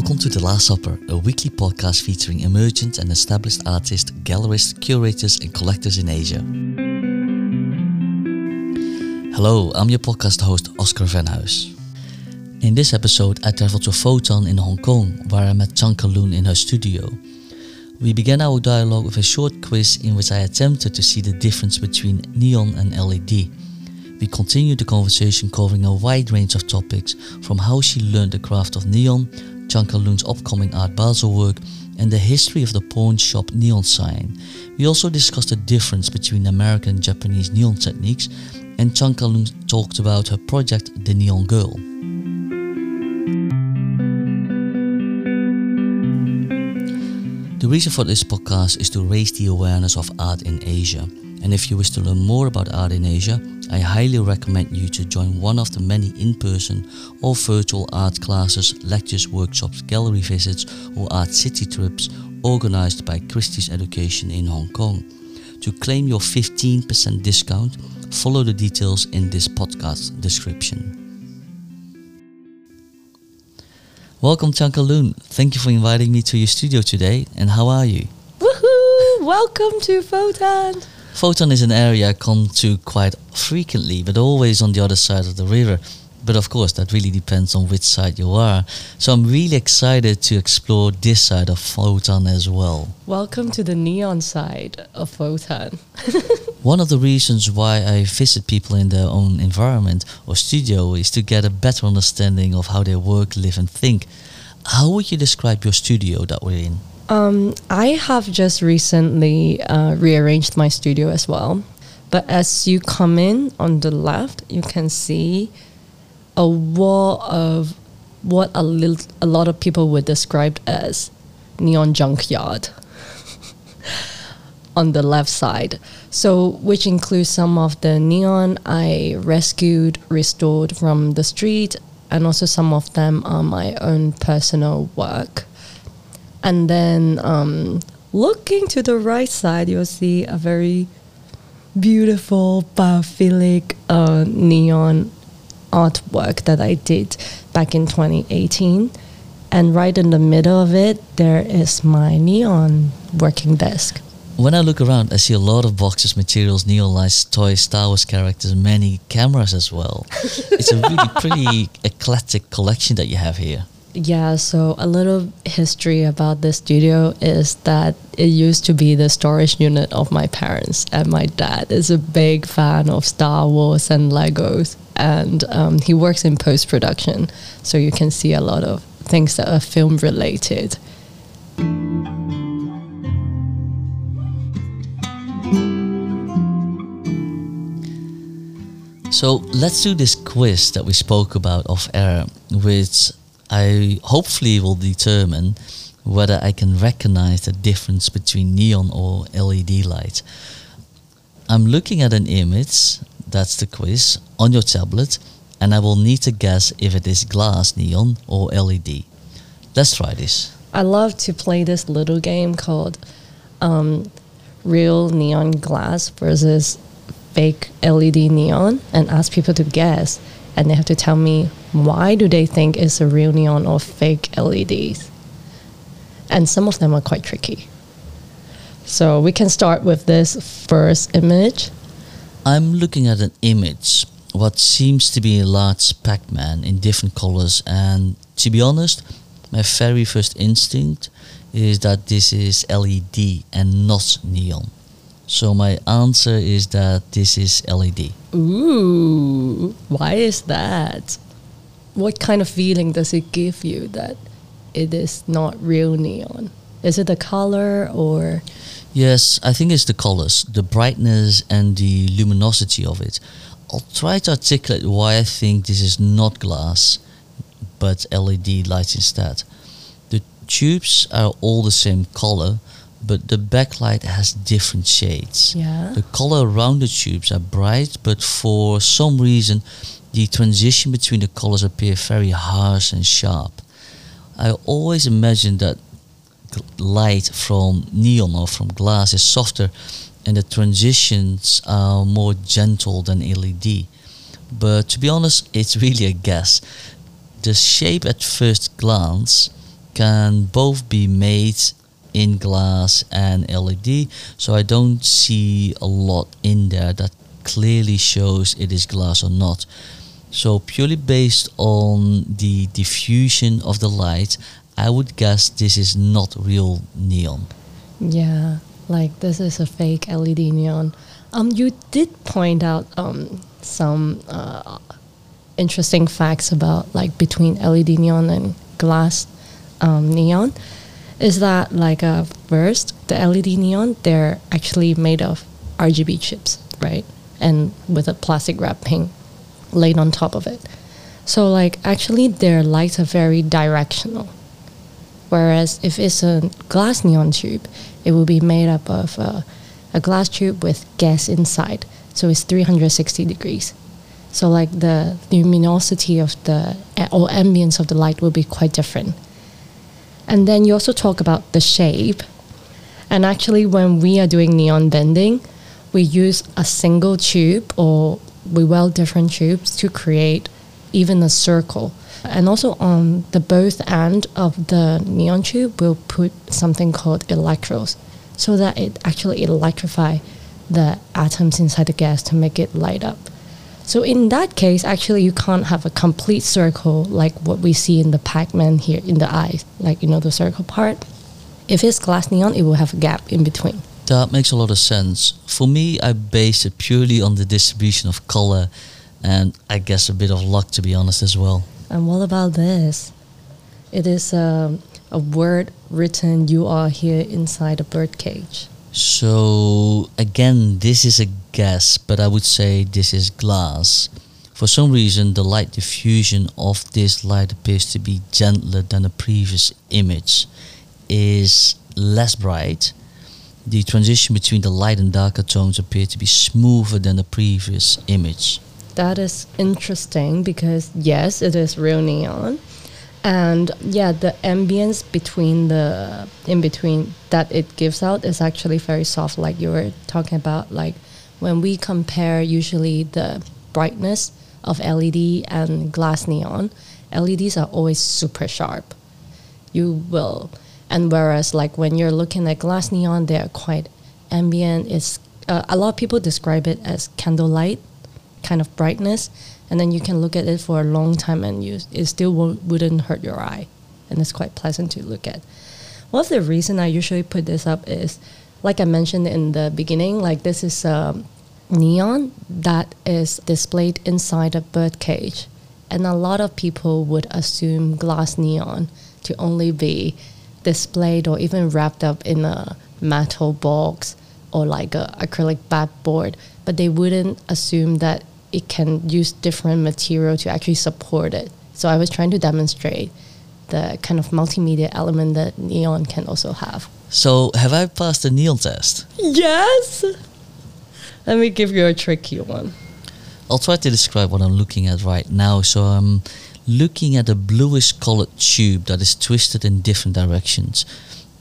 Welcome to The Last Supper, a weekly podcast featuring emergent and established artists, gallerists, curators, and collectors in Asia. Hello, I'm your podcast host, Oscar Venhuis. In this episode, I traveled to Fo Tan in Hong Kong, where I met Chankalun in her studio. We began our dialogue with a short quiz in which I attempted to see the difference between neon and LED. We continued the conversation covering a wide range of topics from how she learned the craft of neon, Chankalun's upcoming Art Basel work, and the history of the pawn shop neon sign. We also discussed the difference between American and Japanese neon techniques, and Chankalun talked about her project The Neon Girl. The reason for this podcast is to raise the awareness of art in Asia. And if you wish to learn more about art in Asia, I highly recommend you to join one of the many in person or virtual art classes, lectures, workshops, gallery visits, or art city trips organized by Christie's Education in Hong Kong. To claim your 15% discount, follow the details in this podcast description. Welcome, Chankalun. Thank you for inviting me to your studio today. And how are you? Woohoo! Welcome to Fo Tan. Fo Tan is an area I come to quite frequently, but always on the other side of the river. But of course, that really depends on which side you are. So I'm really excited to explore this side of Fo Tan as well. Welcome to the neon side of Fo Tan. One of the reasons why I visit people in their own environment or studio is to get a better understanding of how they work, live, and think. How would you describe your studio that we're in? Um, I have just recently uh, rearranged my studio as well. But as you come in on the left, you can see a wall of what a, little, a lot of people would describe as neon junkyard on the left side. So, which includes some of the neon I rescued, restored from the street, and also some of them are my own personal work. And then um, looking to the right side, you'll see a very beautiful biophilic uh, neon artwork that I did back in 2018. And right in the middle of it, there is my neon working desk. When I look around, I see a lot of boxes, materials, neon lights, toys, Star Wars characters, many cameras as well. it's a really pretty eclectic collection that you have here. Yeah, so a little history about this studio is that it used to be the storage unit of my parents, and my dad is a big fan of Star Wars and Legos, and um, he works in post production, so you can see a lot of things that are film related. So let's do this quiz that we spoke about off air, which I hopefully will determine whether I can recognize the difference between neon or LED light. I'm looking at an image, that's the quiz, on your tablet, and I will need to guess if it is glass neon or LED. Let's try this. I love to play this little game called um, Real Neon Glass versus Fake LED Neon and ask people to guess and they have to tell me why do they think it's a real neon or fake LEDs. And some of them are quite tricky. So we can start with this first image. I'm looking at an image, what seems to be a large Pac-Man in different colors and to be honest, my very first instinct is that this is LED and not neon. So my answer is that this is LED. Ooh, why is that? What kind of feeling does it give you that it is not real neon? Is it the color or? Yes, I think it's the colors, the brightness and the luminosity of it. I'll try to articulate why I think this is not glass, but LED lights instead. The tubes are all the same color, but the backlight has different shades. Yeah. The color around the tubes are bright, but for some reason, the transition between the colors appear very harsh and sharp. I always imagine that light from neon or from glass is softer and the transitions are more gentle than LED. But to be honest, it's really a guess. The shape at first glance can both be made in glass and LED, so I don't see a lot in there that clearly shows it is glass or not. So purely based on the diffusion of the light, I would guess this is not real neon. Yeah, like this is a fake LED neon. Um, you did point out um some uh, interesting facts about like between LED neon and glass um, neon. Is that like uh, first the LED neon they're actually made of RGB chips, right? And with a plastic wrapping laid on top of it. So like actually their lights are very directional. Whereas if it's a glass neon tube, it will be made up of uh, a glass tube with gas inside. So it's 360 degrees. So like the luminosity of the or ambience of the light will be quite different. And then you also talk about the shape. And actually when we are doing neon bending, we use a single tube or we weld different tubes to create even a circle. And also on the both end of the neon tube, we'll put something called electrodes so that it actually electrify the atoms inside the gas to make it light up. So in that case, actually you can't have a complete circle like what we see in the Pac-Man here in the eyes, like you know the circle part. If it's glass neon, it will have a gap in between. That makes a lot of sense. For me, I base it purely on the distribution of color and I guess a bit of luck to be honest as well. And what about this? It is um, a word written, You are here inside a birdcage. So, again, this is a guess, but I would say this is glass. For some reason, the light diffusion of this light appears to be gentler than the previous image, is less bright, the transition between the light and darker tones appear to be smoother than the previous image. That is interesting because yes, it is real neon. And yeah, the ambience between the in between that it gives out is actually very soft, like you were talking about. Like when we compare usually the brightness of LED and glass neon, LEDs are always super sharp. You will and whereas like when you're looking at glass neon, they are quite ambient. It's uh, a lot of people describe it as candlelight kind of brightness, and then you can look at it for a long time and you it still wouldn't hurt your eye, and it's quite pleasant to look at. One of the reason I usually put this up is, like I mentioned in the beginning, like this is um, neon that is displayed inside a bird cage, and a lot of people would assume glass neon to only be displayed or even wrapped up in a metal box or like a acrylic backboard, but they wouldn't assume that it can use different material to actually support it. So I was trying to demonstrate the kind of multimedia element that neon can also have. So have I passed the neon test? Yes. Let me give you a tricky one. I'll try to describe what I'm looking at right now. So I'm looking at a bluish colored tube that is twisted in different directions.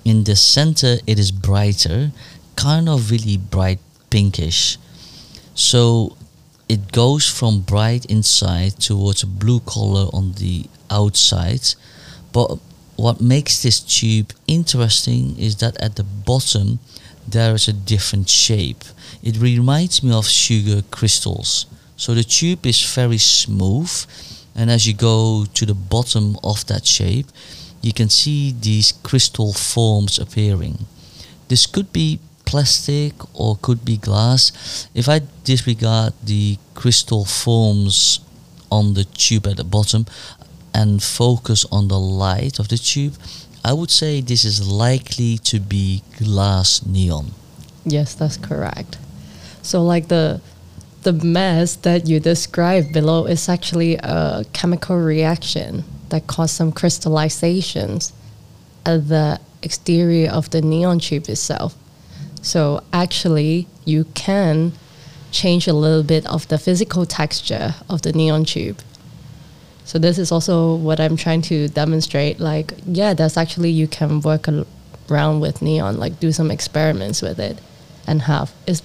In the center, it is brighter, kind of really bright pinkish. So it goes from bright inside towards a blue color on the outside. But what makes this tube interesting is that at the bottom there is a different shape. It reminds me of sugar crystals. So the tube is very smooth and as you go to the bottom of that shape you can see these crystal forms appearing. This could be plastic or could be glass. If i disregard the crystal forms on the tube at the bottom and focus on the light of the tube i would say this is likely to be glass neon. Yes that's correct. So like the the mess that you described below is actually a chemical reaction that caused some crystallizations at the exterior of the neon tube itself. So actually, you can change a little bit of the physical texture of the neon tube. So this is also what I'm trying to demonstrate. Like, yeah, that's actually you can work around with neon, like do some experiments with it, and have it's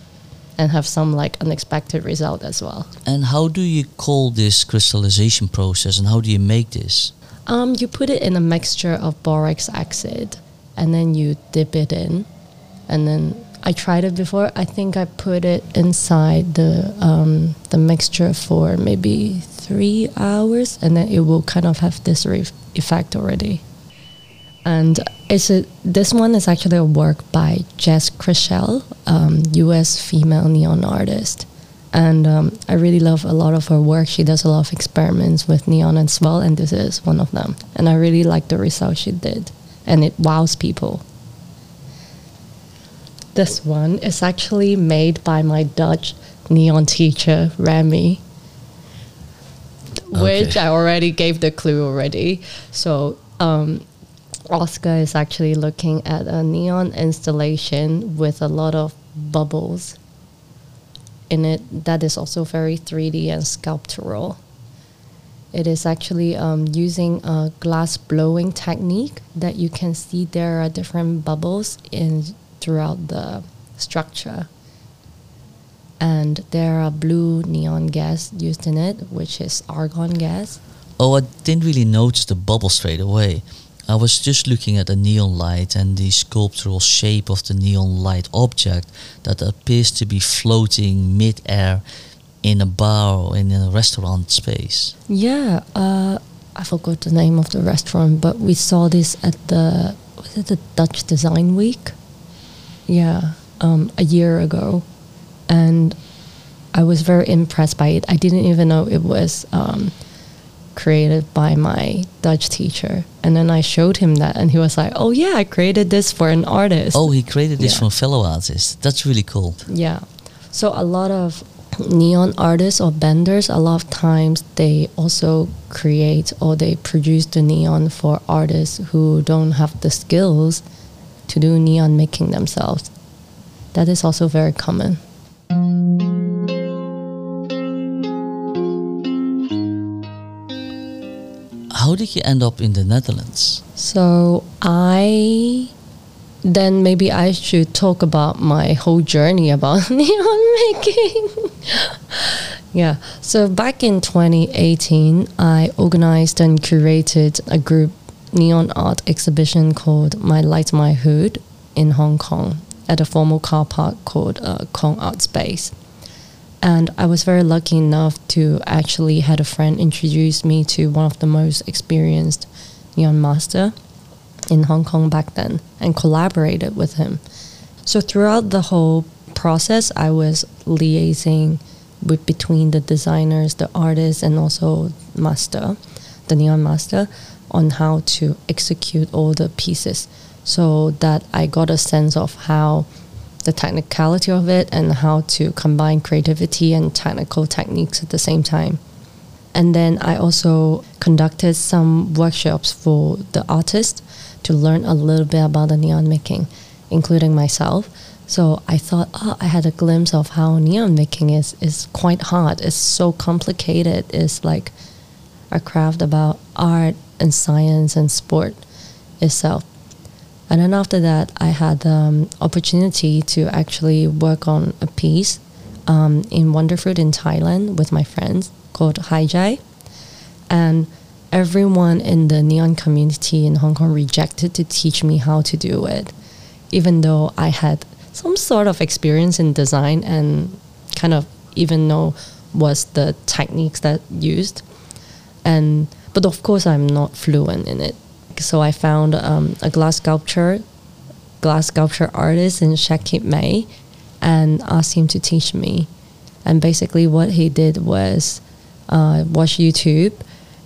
and have some like unexpected result as well. And how do you call this crystallization process and how do you make this? Um, you put it in a mixture of borax acid, and then you dip it in, and then I tried it before. I think I put it inside the um, the mixture for maybe three hours, and then it will kind of have this re- effect already. And it's a, this one is actually a work by Jess Chrishell, um, U.S. female neon artist and um, I really love a lot of her work. She does a lot of experiments with neon as well, and this is one of them. And I really like the result she did, and it wows people. This one is actually made by my Dutch neon teacher Remy, which Okay. I already gave the clue already. So um, Oscar is actually looking at a neon installation with a lot of bubbles in it that is also very 3D and sculptural. It is actually um, using a glass blowing technique that you can see there are different bubbles in throughout the structure. And there are blue neon gas used in it, which is argon gas. Oh, I didn't really notice the bubble straight away. I was just looking at the neon light and the sculptural shape of the neon light object that appears to be floating mid-air in a bar or in a restaurant space. Yeah, uh, I forgot the name of the restaurant, but we saw this at the was it the Dutch Design Week? Yeah, um, a year ago, and I was very impressed by it. I didn't even know it was um, created by my Dutch teacher, and then I showed him that, and he was like, "Oh yeah, I created this for an artist." Oh, he created this Yeah. from fellow artists. That's really cool. Yeah. So a lot of neon artists or benders, a lot of times they also create or they produce the neon for artists who don't have the skills to do neon making themselves. That is also very common. How did you end up in the Netherlands? So I then maybe I should talk about my whole journey about neon making. yeah. So back in 2018, I organized and curated a group neon art exhibition called My Light My Hood in Hong Kong at a formal car park called uh, Kong Art Space. And I was very lucky enough to actually had a friend introduce me to one of the most experienced neon master in Hong Kong back then and collaborated with him. So throughout the whole process, I was liaising with between the designers, the artists, and also master, the neon master, on how to execute all the pieces, so that I got a sense of how the technicality of it and how to combine creativity and technical techniques at the same time. And then I also conducted some workshops for the artists to learn a little bit about the neon making, including myself. So I thought, oh, I had a glimpse of how neon making is is quite hard. It's so complicated. It's like a craft about art and science and sport itself. And then after that, I had the um, opportunity to actually work on a piece um, in Wonderfruit in Thailand with my friends called Haijai. And everyone in the neon community in Hong Kong rejected to teach me how to do it, even though I had some sort of experience in design and kind of even know was the techniques that used. And but of course, I'm not fluent in it. So I found um, a glass sculpture, glass sculpture artist in Chiang Mai, and asked him to teach me. And basically, what he did was uh, watch YouTube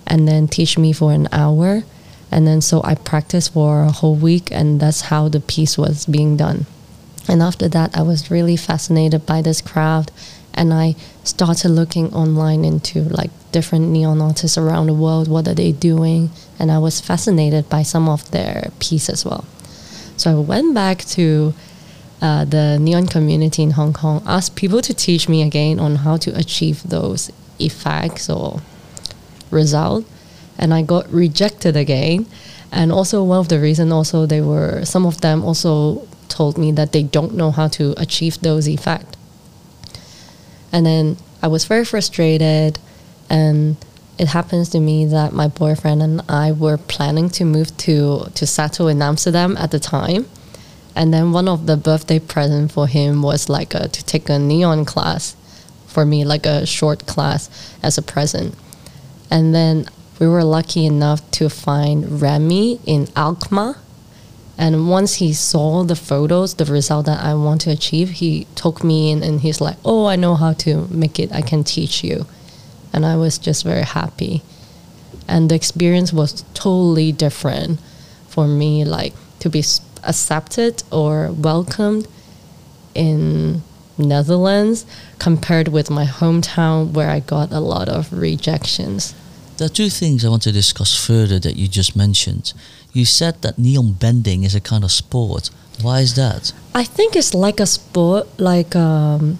and then teach me for an hour. And then so I practiced for a whole week, and that's how the piece was being done. And after that, I was really fascinated by this craft, and I started looking online into like different neon artists around the world. What are they doing? And I was fascinated by some of their pieces as well. So I went back to uh, the neon community in Hong Kong, asked people to teach me again on how to achieve those effects or result, and I got rejected again. And also one of the reason also they were some of them also told me that they don't know how to achieve those effects. And then I was very frustrated, and it happens to me that my boyfriend and I were planning to move to to settle in Amsterdam at the time, and then one of the birthday present for him was like a, to take a neon class, for me like a short class as a present, and then we were lucky enough to find Remy in Alkmaar. And once he saw the photos, the result that I want to achieve, he took me in and he's like, Oh, I know how to make it. I can teach you and I was just very happy. And the experience was totally different for me, like to be accepted or welcomed in Netherlands compared with my hometown where I got a lot of rejections. There are two things I want to discuss further that you just mentioned. You said that neon bending is a kind of sport. Why is that? I think it's like a sport, like um,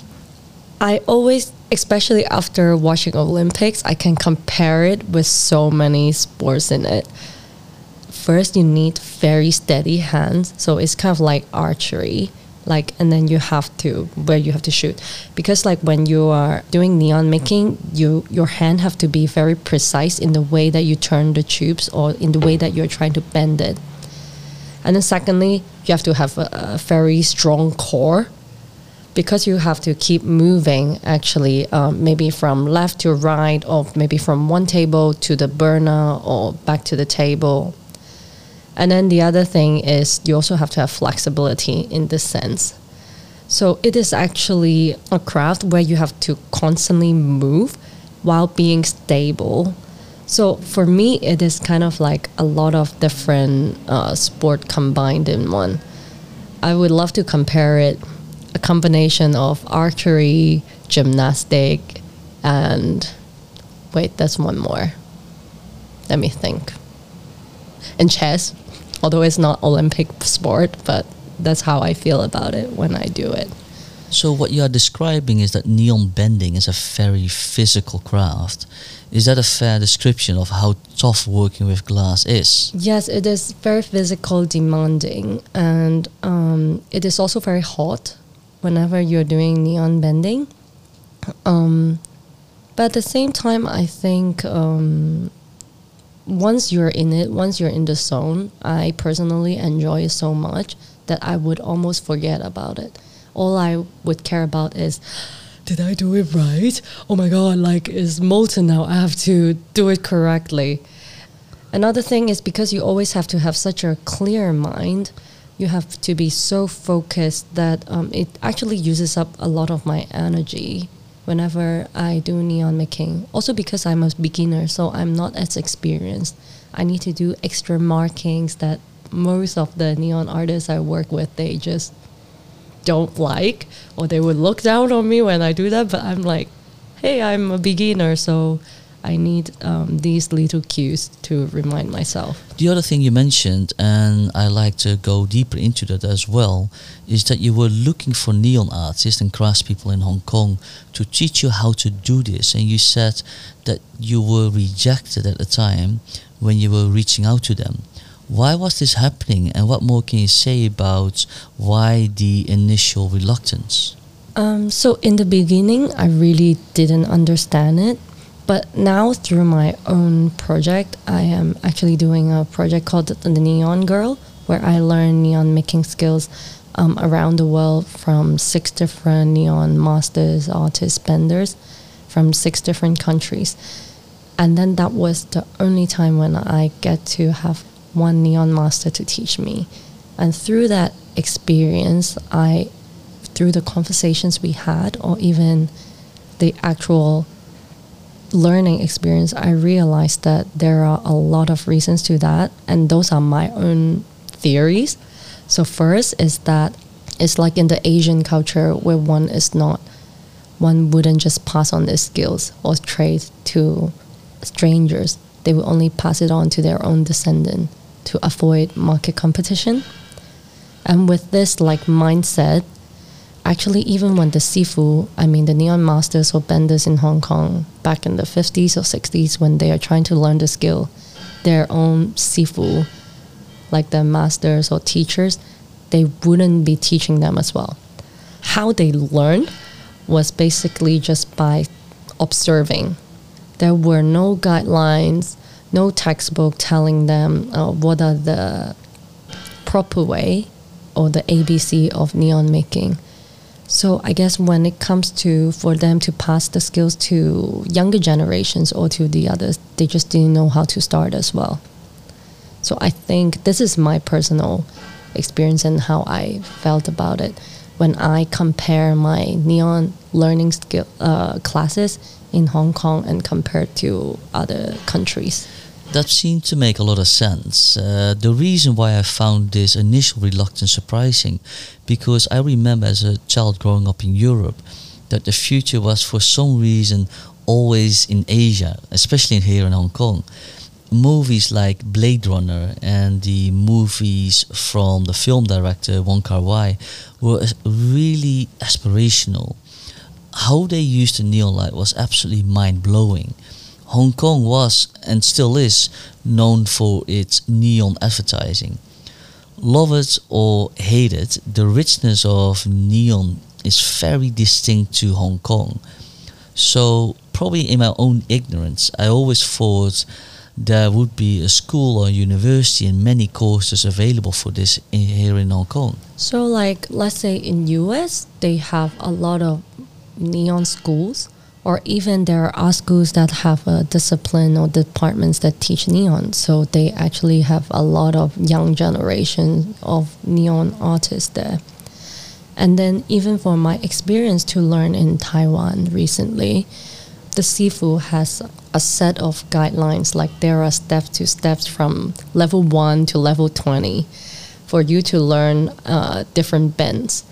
I always, especially after watching Olympics, I can compare it with so many sports in it. First, you need very steady hands, so it's kind of like archery. Like, and then you have to where you have to shoot, because like when you are doing neon making, you your hand have to be very precise in the way that you turn the tubes or in the way that you're trying to bend it. And then secondly, you have to have a, a very strong core. Because you have to keep moving actually um, maybe from left to right or maybe from one table to the burner or back to the table and then the other thing is you also have to have flexibility in this sense so it is actually a craft where you have to constantly move while being stable so for me it is kind of like a lot of different uh, sport combined in one i would love to compare it a combination of archery, gymnastic, and wait, there's one more. Let me think. And chess, although it's not Olympic sport, but that's how I feel about it when I do it. So what you are describing is that neon bending is a very physical craft. Is that a fair description of how tough working with glass is? Yes, it is very physical demanding, and um, it is also very hot whenever you're doing neon bending. Um, but at the same time, I think um, once you're in it, once you're in the zone, I personally enjoy it so much that I would almost forget about it. All I would care about is, did I do it right? Oh my god, like it's molten now. I have to do it correctly. Another thing is because you always have to have such a clear mind you have to be so focused that um, it actually uses up a lot of my energy whenever I do neon making. Also because I'm a beginner, so I'm not as experienced. I need to do extra markings that most of the neon artists I work with they just don't like or they would look down on me when I do that. But I'm like, hey, I'm a beginner, so I need um, these little cues to remind myself. The other thing you mentioned, and I like to go deeper into that as well, is that you were looking for neon artists and craftspeople in Hong Kong to teach you how to do this. And you said that you were rejected at the time when you were reaching out to them. Why was this happening, and what more can you say about why the initial reluctance? Um, so, in the beginning, I really didn't understand it but now through my own project, I am actually doing a project called the Neon Girl, where I learn neon making skills um, around the world from six different neon masters, artists, benders from six different countries. And then that was the only time when I get to have one neon master to teach me. And through that experience, I, through the conversations we had, or even the actual learning experience, I realized that there are a lot of reasons to that, and those are my own theories. So, first is that it's like in the Asian culture where one is not, one wouldn't just pass on their skills or trade to strangers. They would only pass it on to their own descendant to avoid market competition. And with this like mindset, actually even when the sifu i mean the neon masters or benders in hong kong back in the 50s or 60s when they are trying to learn the skill their own sifu like the masters or teachers they wouldn't be teaching them as well how they learned was basically just by observing there were no guidelines, no textbook telling them uh, what are the proper way or the ABC of neon making. So I guess when it comes to for them to pass the skills to younger generations or to the others, they just didn't know how to start as well. So I think this is my personal experience and how I felt about it when I compare my neon learning skill uh, classes in Hong Kong and compared to other countries. That seemed to make a lot of sense. Uh, the reason why I found this initial reluctance surprising, because I remember as a child growing up in Europe, that the future was for some reason always in Asia, especially here in Hong Kong movies like Blade Runner and the movies from the film director Wong Kar Wai were really aspirational. How they used the neon light was absolutely mind blowing. Hong Kong was and still is known for its neon advertising. Love it or hate it, the richness of neon is very distinct to Hong Kong. So, probably in my own ignorance, I always thought there would be a school or university and many courses available for this in, here in Hong Kong. So, like, let's say in US, they have a lot of neon schools, or even there are schools that have a discipline or departments that teach neon. So they actually have a lot of young generation of neon artists there. And then even for my experience to learn in Taiwan recently, the Sifu has a set of guidelines like there are step to steps from level 1 to level 20 for you to learn uh, different bends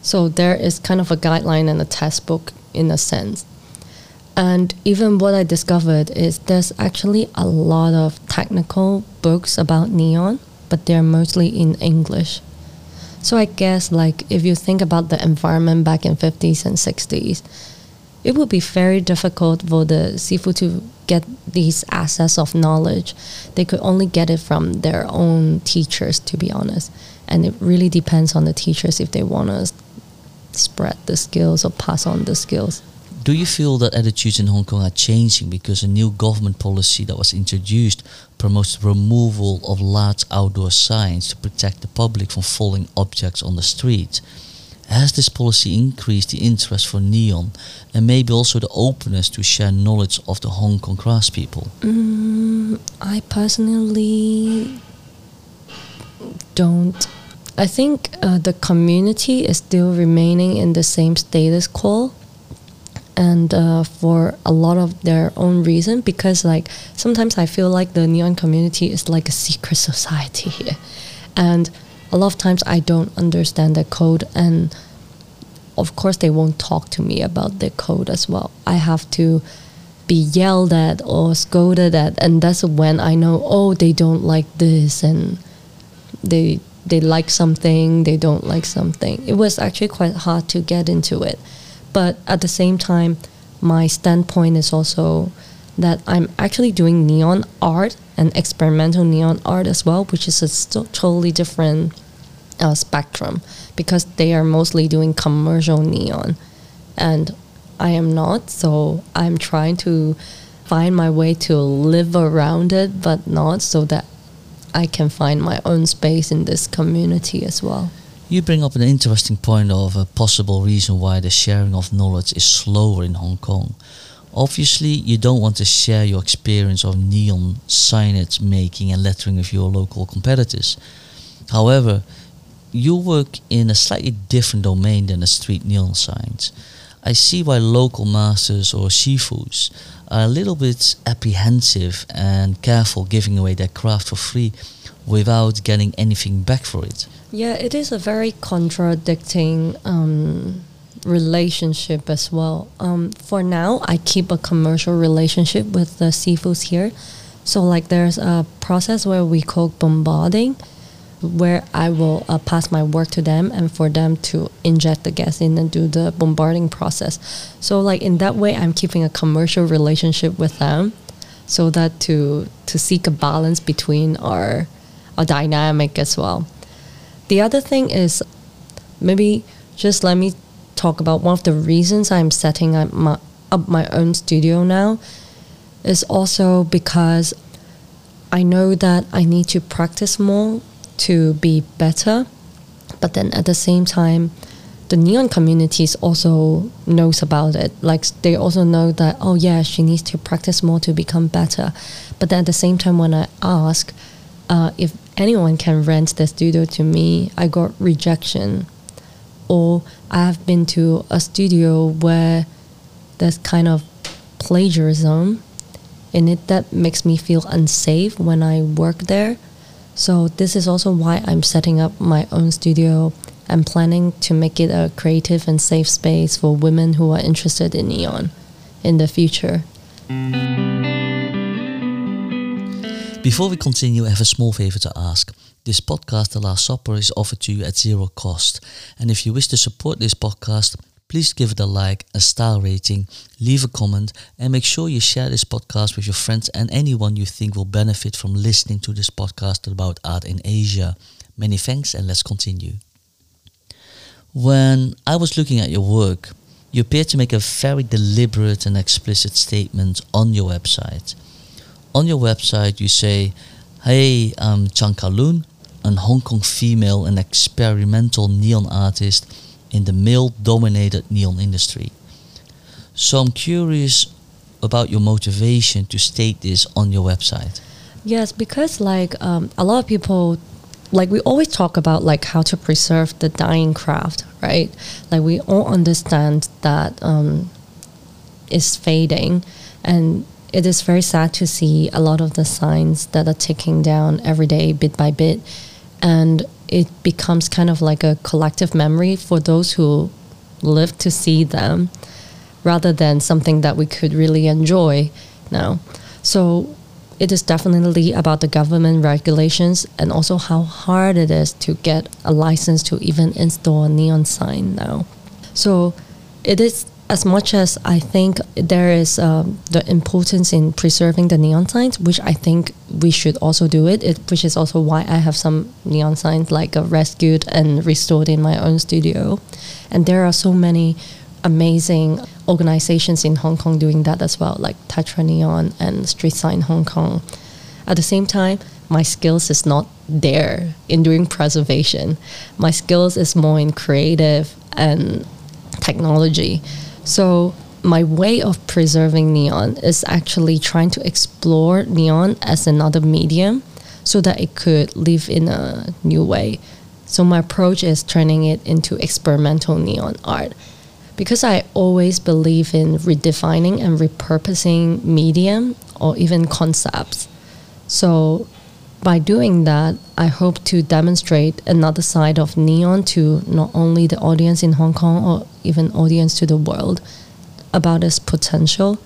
so there is kind of a guideline and a test book in a sense and even what i discovered is there's actually a lot of technical books about neon but they're mostly in english so i guess like if you think about the environment back in 50s and 60s it would be very difficult for the Sifu to get these access of knowledge. They could only get it from their own teachers, to be honest. And it really depends on the teachers if they want to spread the skills or pass on the skills. Do you feel that attitudes in Hong Kong are changing because a new government policy that was introduced promotes removal of large outdoor signs to protect the public from falling objects on the street? Has this policy increased the interest for neon and maybe also the openness to share knowledge of the Hong Kong craftspeople? Mm, I personally don't. I think uh, the community is still remaining in the same status quo and uh, for a lot of their own reason because like sometimes i feel like the neon community is like a secret society here and a lot of times I don't understand the code and of course they won't talk to me about the code as well. I have to be yelled at or scolded at and that's when I know oh they don't like this and they they like something, they don't like something. It was actually quite hard to get into it. But at the same time, my standpoint is also that I'm actually doing neon art and experimental neon art as well, which is a st- totally different uh, spectrum because they are mostly doing commercial neon. And I am not, so I'm trying to find my way to live around it, but not so that I can find my own space in this community as well. You bring up an interesting point of a possible reason why the sharing of knowledge is slower in Hong Kong. Obviously, you don't want to share your experience of neon signage making and lettering with your local competitors. However, you work in a slightly different domain than the street neon signs. I see why local masters or shifus are a little bit apprehensive and careful giving away their craft for free without getting anything back for it. Yeah, it is a very contradicting um, relationship as well. Um, for now, I keep a commercial relationship with the sifus here. So, like, there's a process where we call bombarding, where I will uh, pass my work to them and for them to inject the gas in and do the bombarding process. So, like, in that way, I'm keeping a commercial relationship with them so that to, to seek a balance between our, our dynamic as well. The other thing is maybe just let me talk about one of the reasons I'm setting up my, up my own studio now. is also because I know that I need to practice more to be better. But then at the same time, the neon communities also knows about it. Like they also know that oh yeah, she needs to practice more to become better. But then at the same time, when I ask uh, if anyone can rent the studio to me, I got rejection. Or I have been to a studio where there's kind of plagiarism in it that makes me feel unsafe when I work there. So this is also why I'm setting up my own studio I'm planning to make it a creative and safe space for women who are interested in neon in the future. Before we continue, I have a small favor to ask. This podcast, The Last Supper, is offered to you at zero cost. And if you wish to support this podcast, please give it a like, a star rating, leave a comment, and make sure you share this podcast with your friends and anyone you think will benefit from listening to this podcast about art in Asia. Many thanks, and let's continue. When I was looking at your work, you appear to make a very deliberate and explicit statement on your website. On your website, you say, Hey, I'm Chankalun, a Hong Kong female and experimental neon artist in the male dominated neon industry. So I'm curious about your motivation to state this on your website. Yes, because like um, a lot of people like we always talk about like how to preserve the dying craft right like we all understand that um, it's fading and it is very sad to see a lot of the signs that are ticking down every day bit by bit and it becomes kind of like a collective memory for those who live to see them rather than something that we could really enjoy now so it is definitely about the government regulations and also how hard it is to get a license to even install a neon sign now. So it is as much as I think there is um, the importance in preserving the neon signs, which I think we should also do it, it, which is also why I have some neon signs like uh, rescued and restored in my own studio. And there are so many amazing organizations in Hong Kong doing that as well, like Tetra Neon and Street Sign Hong Kong. At the same time, my skills is not there in doing preservation. My skills is more in creative and technology. So my way of preserving neon is actually trying to explore neon as another medium so that it could live in a new way. So my approach is turning it into experimental neon art because I always believe in redefining and repurposing medium or even concepts. So by doing that, I hope to demonstrate another side of neon to not only the audience in Hong Kong or even audience to the world about its potential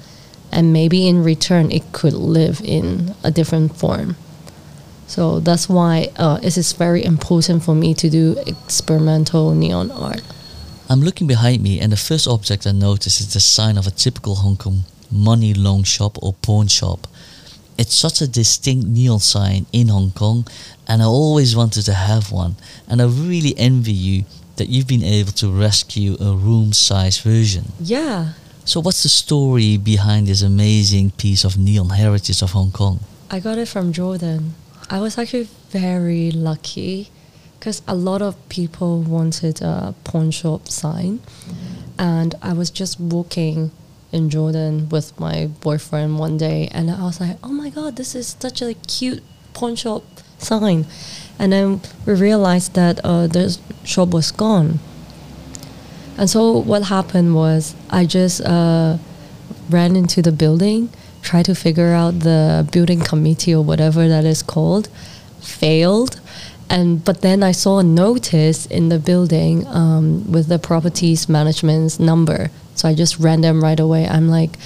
and maybe in return it could live in a different form. So that's why uh, it is very important for me to do experimental neon art. I'm looking behind me, and the first object I notice is the sign of a typical Hong Kong money loan shop or pawn shop. It's such a distinct neon sign in Hong Kong, and I always wanted to have one. And I really envy you that you've been able to rescue a room size version. Yeah. So, what's the story behind this amazing piece of neon heritage of Hong Kong? I got it from Jordan. I was actually very lucky because a lot of people wanted a pawn shop sign, and I was just walking in Jordan with my boyfriend one day, and I was like, "Oh my god, this is such a cute pawn shop sign," and then we realized that uh, the shop was gone. And so what happened was I just uh, ran into the building, tried to figure out the building committee or whatever that is called, failed. And but then I saw a notice in the building um, with the properties management's number, so I just ran them right away. I'm like,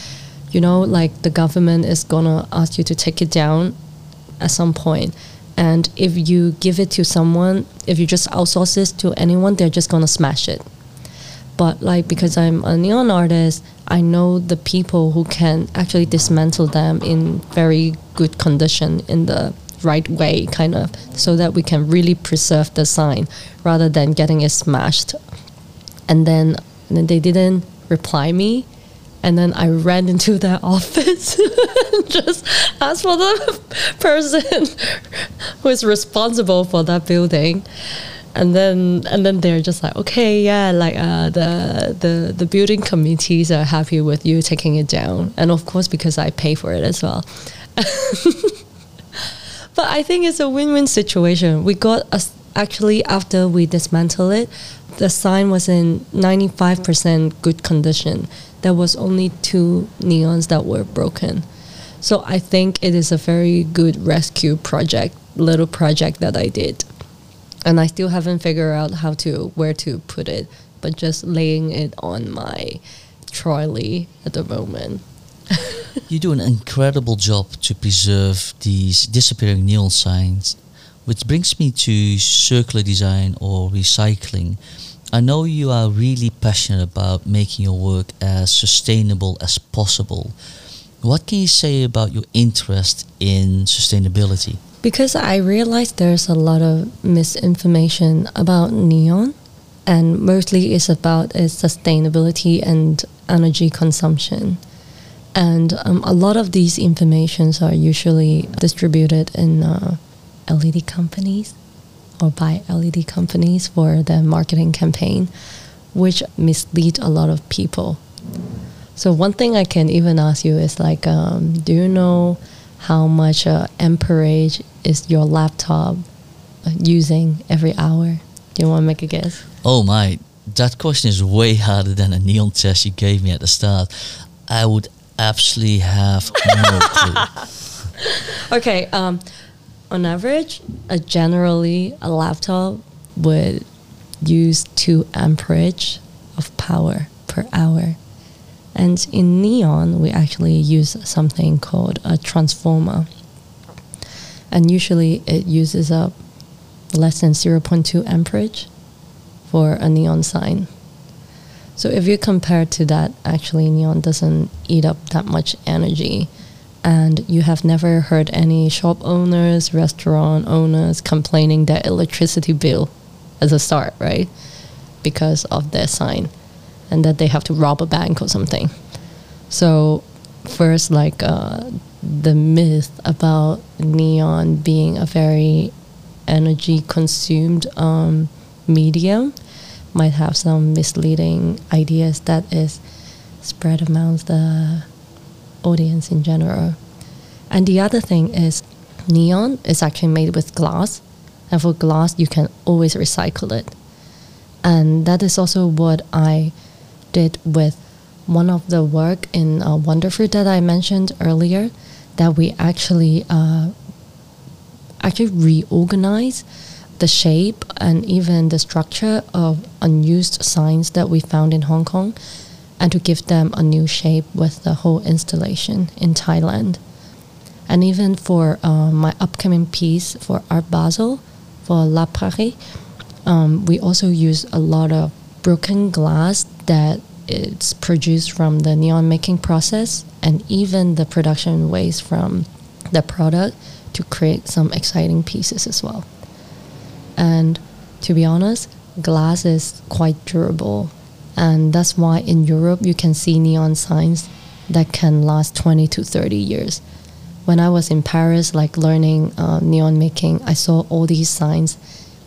you know, like the government is gonna ask you to take it down at some point. and if you give it to someone, if you just outsource this to anyone, they're just gonna smash it. But like because I'm a neon artist, I know the people who can actually dismantle them in very good condition in the right way, kind of, so that we can really preserve the sign rather than getting it smashed. And then, and then they didn't reply me, And then I ran into their office, and just asked for the person who is responsible for that building. And then, and then they're just like, okay, yeah, like uh, the the the building committees are happy with you taking it down, and of course because I pay for it as well. but I think it's a win-win situation. We got a, actually after we dismantle it, the sign was in 95% good condition. There was only two neons that were broken. So I think it is a very good rescue project, little project that I did. And I still haven't figured out how to where to put it, but just laying it on my trolley at the moment. you do an incredible job to preserve these disappearing neon signs, which brings me to circular design or recycling. I know you are really passionate about making your work as sustainable as possible. What can you say about your interest in sustainability? Because I realized there's a lot of misinformation about neon, and mostly it's about its sustainability and energy consumption. And um, a lot of these informations are usually distributed in uh, LED companies or by LED companies for the marketing campaign, which mislead a lot of people. So one thing I can even ask you is like, um, do you know how much uh, amperage is your laptop uh, using every hour? Do you want to make a guess? Oh my, that question is way harder than a neon test you gave me at the start. I would absolutely have no clue. okay, um, on average, a generally a laptop would use two amperage of power per hour. And in neon, we actually use something called a transformer. And usually it uses up less than 0.2 amperage for a neon sign. So if you compare to that, actually neon doesn't eat up that much energy. And you have never heard any shop owners, restaurant owners complaining their electricity bill as a start, right? Because of their sign and that they have to rob a bank or something. So first like uh, the myth about neon being a very energy consumed um, medium might have some misleading ideas that is spread amongst the audience in general. And the other thing is neon is actually made with glass. And for glass, you can always recycle it. And that is also what I did with one of the work in uh, Wonderfruit that I mentioned earlier, that we actually uh, actually reorganize the shape and even the structure of unused signs that we found in Hong Kong and to give them a new shape with the whole installation in Thailand. And even for uh, my upcoming piece for Art Basel, for La Prairie, um, we also use a lot of broken glass that is produced from the neon making process and even the production waste from the product to create some exciting pieces as well. And to be honest, glass is quite durable. And that's why in Europe you can see neon signs that can last 20 to 30 years. When I was in Paris, like learning uh, neon making, I saw all these signs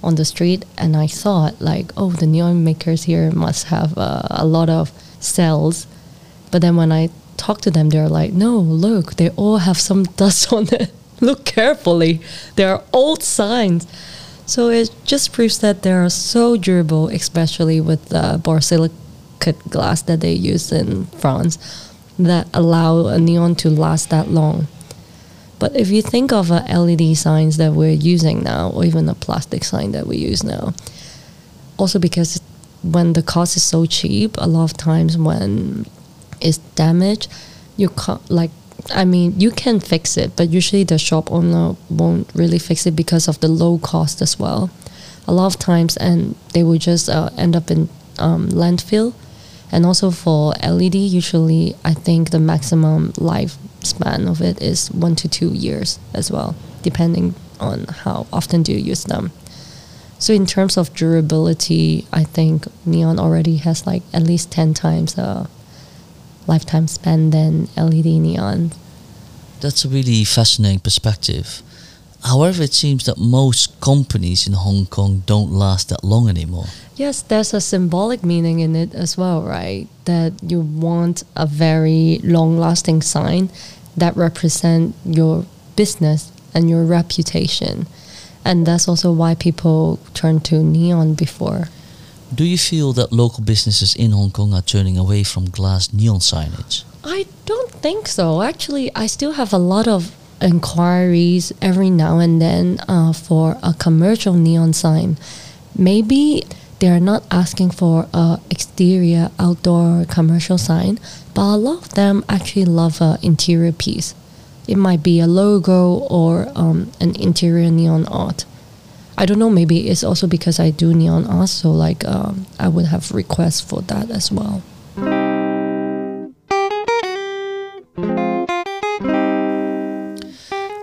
on the street and I thought like, oh, the neon makers here must have uh, a lot of cells. But then when I talked to them, they're like, no, look, they all have some dust on it. look carefully. They are old signs. So it just proves that they are so durable, especially with the borosilicate glass that they use in France, that allow a neon to last that long. But if you think of LED signs that we're using now, or even a plastic sign that we use now, also because when the cost is so cheap, a lot of times when it's damaged, you can't like I mean, you can fix it, but usually the shop owner won't really fix it because of the low cost as well. A lot of times, and they will just uh, end up in um, landfill. And also for LED, usually I think the maximum lifespan of it is one to two years as well, depending on how often do you use them. So in terms of durability, I think neon already has like at least ten times uh, lifetime span than LED neon. That's a really fascinating perspective. However, it seems that most companies in Hong Kong don't last that long anymore. Yes, there's a symbolic meaning in it as well, right? That you want a very long-lasting sign that represent your business and your reputation. And that's also why people turn to neon before. Do you feel that local businesses in Hong Kong are turning away from glass neon signage? I don't think so. Actually, I still have a lot of inquiries every now and then uh, for a commercial neon sign. Maybe they're not asking for a exterior outdoor commercial sign, but a lot of them actually love an interior piece. It might be a logo or um, an interior neon art. I don't know. Maybe it's also because I do neon art, so like um, I would have requests for that as well.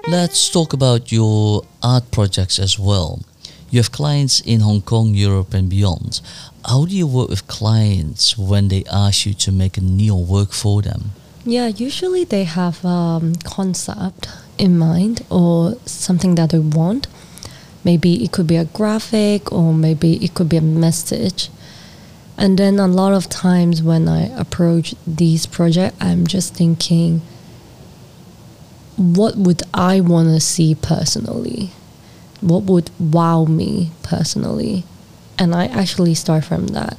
Let's talk about your art projects as well. You have clients in Hong Kong, Europe, and beyond. How do you work with clients when they ask you to make a neon work for them? Yeah, usually they have a um, concept in mind or something that they want. Maybe it could be a graphic or maybe it could be a message. And then a lot of times when I approach these projects, I'm just thinking, what would I want to see personally? What would wow me personally? And I actually start from that.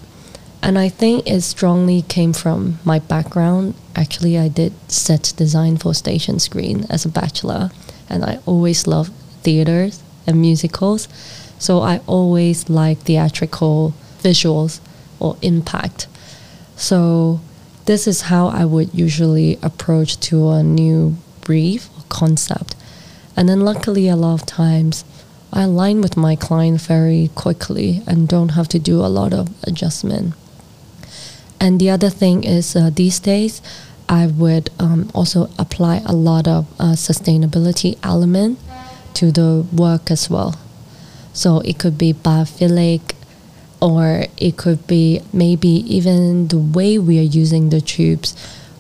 And I think it strongly came from my background. Actually, I did set design for station screen as a bachelor, and I always loved theaters and musicals. So I always like theatrical visuals or impact. So this is how I would usually approach to a new brief or concept. And then luckily, a lot of times, I align with my client very quickly and don't have to do a lot of adjustment. And the other thing is uh, these days, I would um, also apply a lot of uh, sustainability element to the work as well. So it could be biophilic, or it could be maybe even the way we are using the tubes,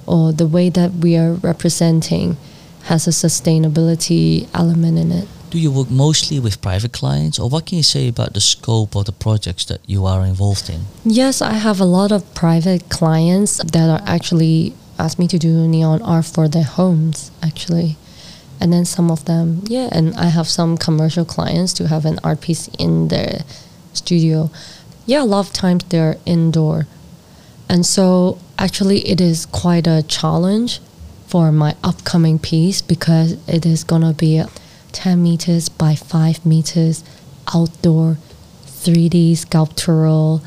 or the way that we are representing has a sustainability element in it. Do you work mostly with private clients, or what can you say about the scope of the projects that you are involved in? Yes, I have a lot of private clients that are actually asked me to do neon art for their homes, actually. And then some of them, yeah, and I have some commercial clients to have an art piece in their studio. Yeah, a lot of times they're indoor. And so actually, it is quite a challenge for my upcoming piece because it is gonna be 10 meters by 5 meters outdoor 3D sculptural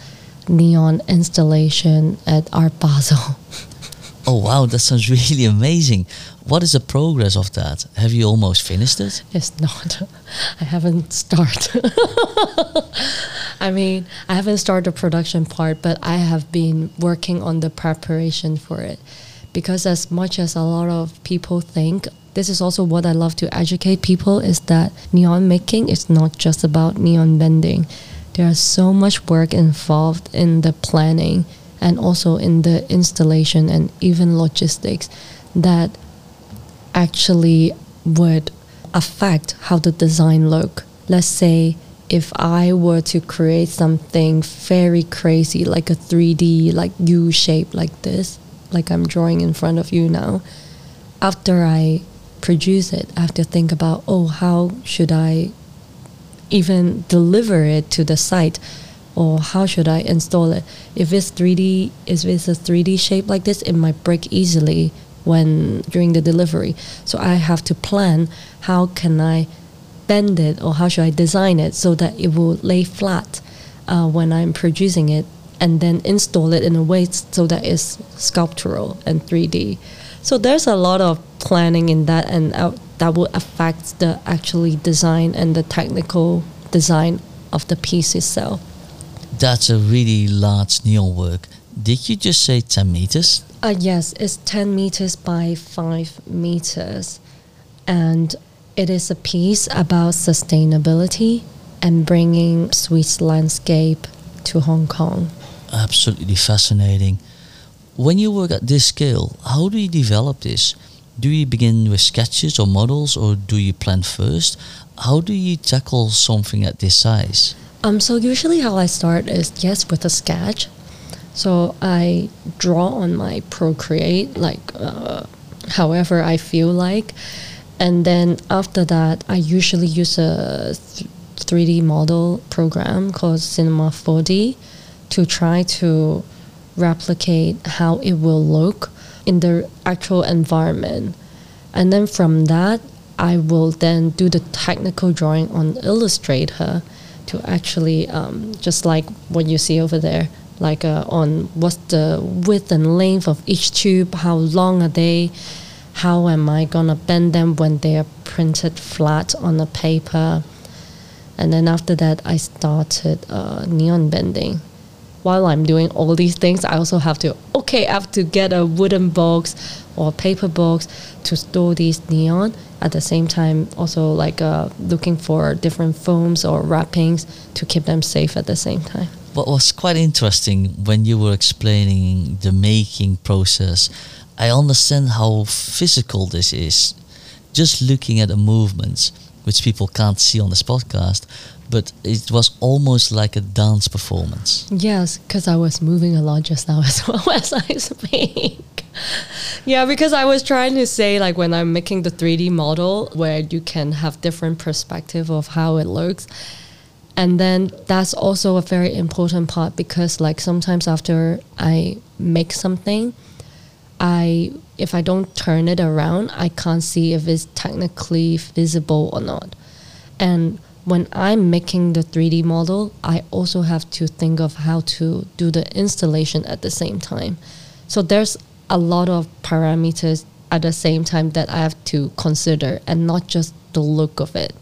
neon installation at Art Basel. oh wow, that sounds really amazing. What is the progress of that? Have you almost finished it? It's not. I haven't started. I mean, I haven't started the production part, but I have been working on the preparation for it because as much as a lot of people think this is also what I love to educate people is that neon making is not just about neon bending. There is so much work involved in the planning and also in the installation and even logistics that actually would affect how the design look. Let's say if I were to create something very crazy like a 3D like U shape like this, like I'm drawing in front of you now, after I produce it, I have to think about, oh, how should I even deliver it to the site? Or how should I install it? If it's 3D, if it's a 3D shape like this, it might break easily when during the delivery. So I have to plan how can I bend it or how should I design it so that it will lay flat uh, when I'm producing it and then install it in a way so that it's sculptural and 3D. So there's a lot of planning in that, and uh, that will affect the actually design and the technical design of the piece itself. That's a really large neon work. Did you just say 10 meters? Uh, yes, it's 10 meters by 5 meters. And it is a piece about sustainability and bringing Swiss landscape to Hong Kong absolutely fascinating. when you work at this scale, how do you develop this? Do you begin with sketches or models, or do you plan first? How do you tackle something at this size? Um, so usually how I start is yes with a sketch. So I draw on my Procreate like uh, however I feel like, and then after that I usually use a th- 3D model program called Cinema 4D to try to replicate how it will look in the actual environment, and then from that I will then do the technical drawing on Illustrator to actually um, just like what you see over there like uh, on what's the width and length of each tube how long are they how am i gonna bend them when they are printed flat on the paper? And then after that i started uh, neon bending. While i'm doing all these things i also have to okay i have to get a wooden box or paper box to store these neon. At the same time also like uh, looking for different foams or wrappings to keep them safe at the same time what was quite interesting when you were explaining the making process i understand how physical this is just looking at the movements which people can't see on this podcast but it was almost like a dance performance yes because i was moving a lot just now as well as i speak yeah, because I was trying to say like when I'm making the 3D model where you can have different perspective of how it looks. And then that's also a very important part because like sometimes after I make something, I if I don't turn it around, I can't see if it's technically visible or not. And when I'm making the 3D model, I also have to think of how to do the installation at the same time. So there's a lot of parameters at the same time that I have to consider and not just the look of it.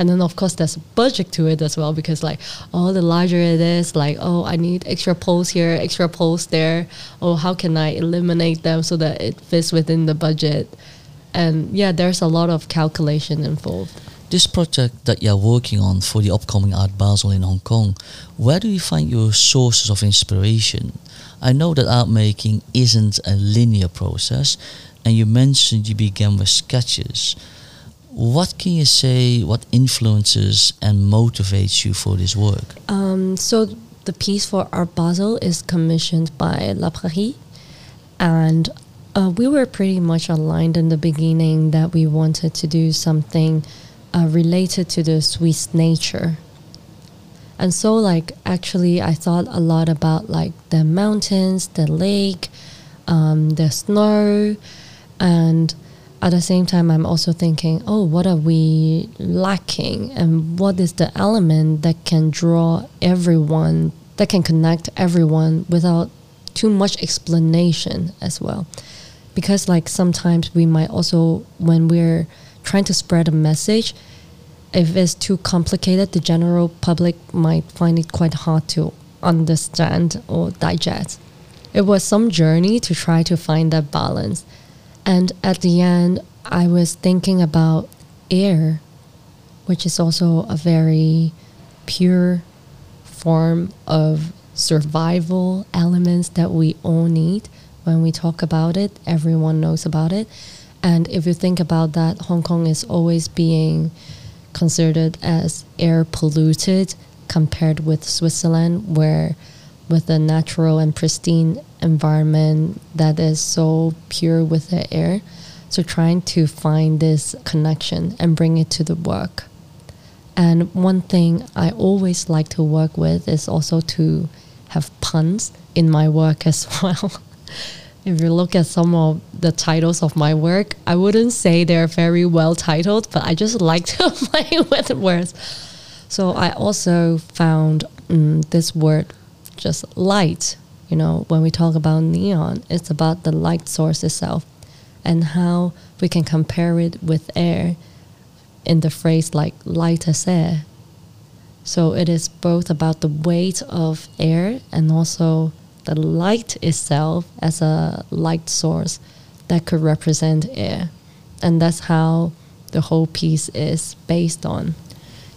And then of course there's a budget to it as well because like oh the larger it is, like oh I need extra poles here, extra poles there. Oh how can I eliminate them so that it fits within the budget? And yeah, there's a lot of calculation involved. This project that you're working on for the upcoming Art Basel in Hong Kong, where do you find your sources of inspiration? I know that art making isn't a linear process, and you mentioned you began with sketches. What can you say? What influences and motivates you for this work? Um, so the piece for Art Basel is commissioned by La Prairie, and uh, we were pretty much aligned in the beginning that we wanted to do something uh, related to the Swiss nature. And so, like, actually, I thought a lot about like the mountains, the lake, um, the snow, and at the same time, I'm also thinking, oh, what are we lacking, and what is the element that can draw everyone, that can connect everyone without too much explanation as well, because like sometimes we might also when we're trying to spread a message if it's too complicated, the general public might find it quite hard to understand or digest. It was some journey to try to find that balance. And at the end, I was thinking about air, which is also a very pure form of survival elements that we all need. When we talk about it, everyone knows about it. And if you think about that, Hong Kong is always being considered as air polluted compared with Switzerland, where with a natural and pristine environment that is so pure with the air. So trying to find this connection and bring it to the work. And one thing I always like to work with is also to have puns in my work as well if you look at some of the titles of my work, I wouldn't say they're very well titled, but I just like to play with words. So I also found um, this word, just light. You know, when we talk about neon, it's about the light source itself and how we can compare it with air in the phrase like light as air. So it is both about the weight of air and also the light itself as a light source that could represent air. And that's how the whole piece is based on.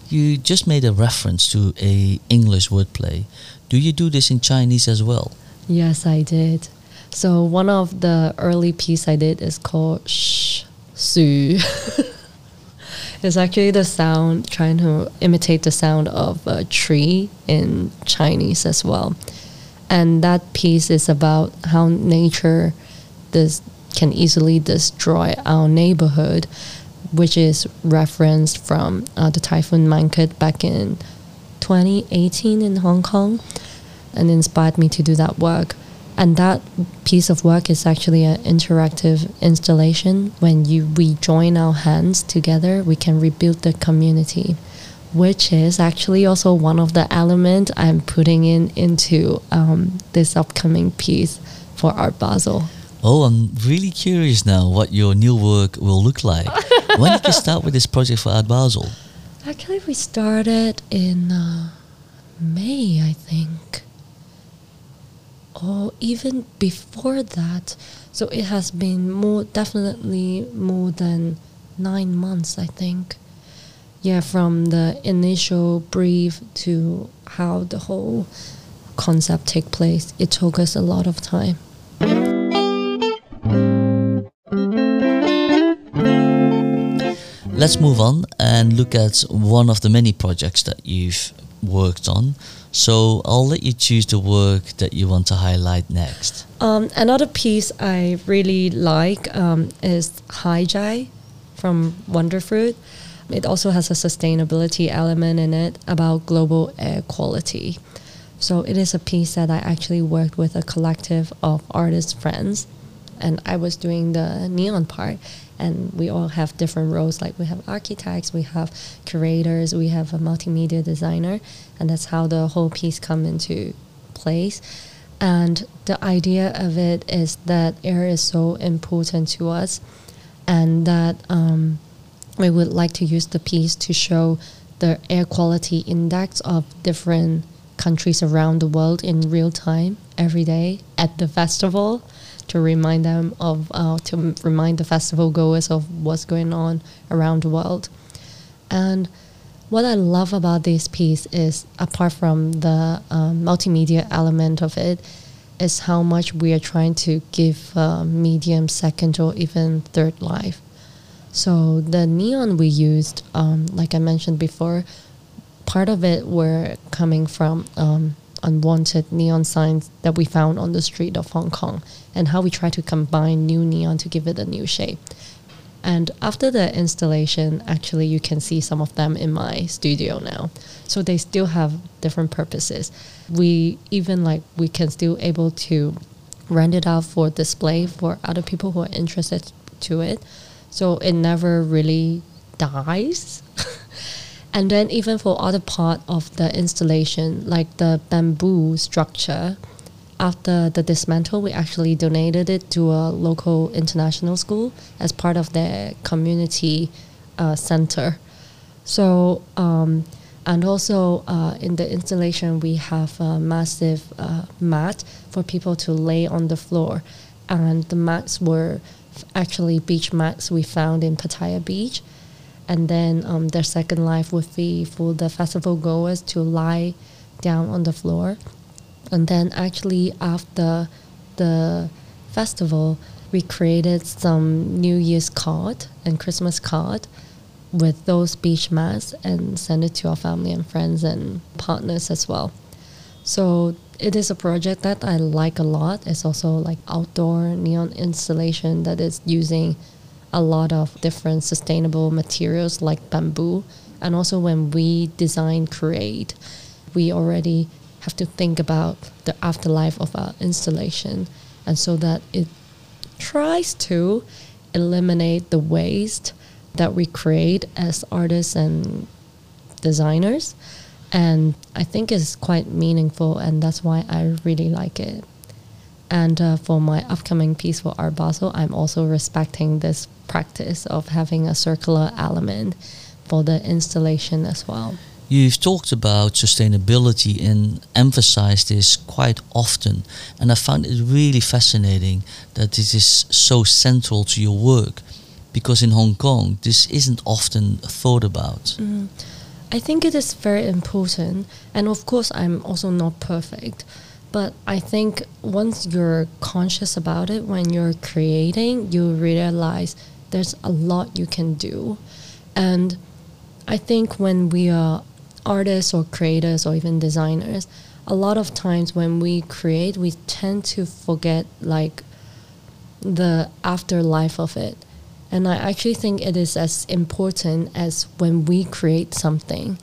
You just made a reference to a English wordplay. Do you do this in Chinese as well? Yes, I did. So one of the early piece I did is called Shh Su. it's actually the sound trying to imitate the sound of a tree in Chinese as well. And that piece is about how nature this can easily destroy our neighborhood, which is referenced from uh, the typhoon Mangkhut back in 2018 in Hong Kong and inspired me to do that work. And that piece of work is actually an interactive installation. When you we join our hands together, we can rebuild the community, which is actually also one of the elements I'm putting in into um, this upcoming piece for Art Basel. Oh, I'm really curious now what your new work will look like. when did you start with this project for Art Basel? Actually, we started in uh, May, I think or even before that. So it has been more, definitely more than nine months, I think. Yeah, from the initial brief to how the whole concept take place, it took us a lot of time. Let's move on and look at one of the many projects that you've worked on. So I'll let you choose the work that you want to highlight next. Um, another piece I really like um, is Haijai from Wonderfruit. It also has a sustainability element in it about global air quality. So it is a piece that I actually worked with a collective of artist friends, and I was doing the neon part and we all have different roles like we have architects we have curators we have a multimedia designer and that's how the whole piece come into place. And the idea of it is that air is so important to us and that um, we would like to use the piece to show the air quality index of different countries around the world in real time every day at the festival to remind them of uh, to remind the festival goers of what's going on around the world. And what I love about this piece is, apart from the um, multimedia element of it, is how much we are trying to give uh, medium second or even third life. So the neon we used, um, like I mentioned before, part of it were coming from um, unwanted neon signs that we found on the street of Hong Kong and how we try to combine new neon to give it a new shape. And after the installation, actually, you can see some of them in my studio now. So they still have different purposes. We even like we can still able to rent it out for display for other people who are interested to it. So it never really dies. And then even for other part of the installation, like the bamboo structure, after the dismantle, we actually donated it to a local international school as part of their community uh, center. So, um, and also uh, in the installation, we have a massive uh, mat for people to lay on the floor. And the mats were actually beach mats we found in Pattaya Beach and then um, their second life would be for the festival goers to lie down on the floor. And then actually after the festival we created some new year's card and christmas card with those beach mats and send it to our family and friends and partners as well. So it is a project that i like a lot. It's also like outdoor neon installation that is using a lot of different sustainable materials like bamboo. And also, when we design, create, we already have to think about the afterlife of our installation. And so that it tries to eliminate the waste that we create as artists and designers. And I think it's quite meaningful, and that's why I really like it. And uh, for my upcoming piece for Art Basel, I'm also respecting this practice of having a circular element for the installation as well. You've talked about sustainability and emphasized this quite often, and I found it really fascinating that this is so central to your work because in Hong Kong this isn't often thought about. Mm. I think it is very important, and of course, I'm also not perfect But I think once you're conscious about it, when you're creating, you realize there's a lot you can do. And I think when we are artists or creators or even designers, a lot of times when we create, we tend to forget like the afterlife of it. And I actually think it is as important as when we create something.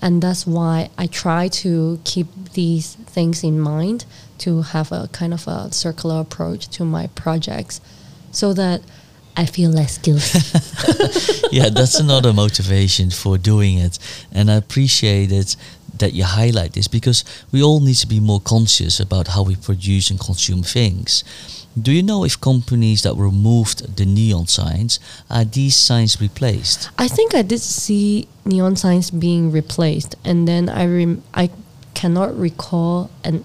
And that's why I try to keep these things in mind to have a kind of a circular approach to my projects so that I feel less guilty. yeah, that's another motivation for doing it. And I appreciate it that you highlight this because we all need to be more conscious about how we produce and consume things. Do you know if companies that removed the neon signs are these signs replaced? I think I did see neon signs being replaced, and then I rem- I cannot recall an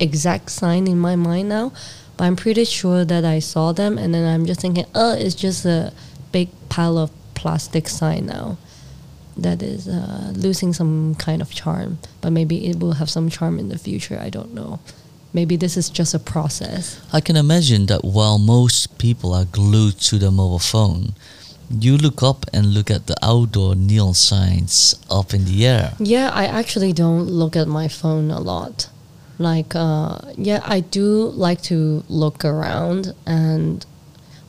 exact sign in my mind now, but I'm pretty sure that I saw them, and then I'm just thinking, oh, it's just a big pile of plastic sign now that is uh, losing some kind of charm, but maybe it will have some charm in the future. I don't know maybe this is just a process. I can imagine that while most people are glued to their mobile phone, you look up and look at the outdoor neon signs up in the air. Yeah, I actually don't look at my phone a lot. Like, uh, yeah, I do like to look around, and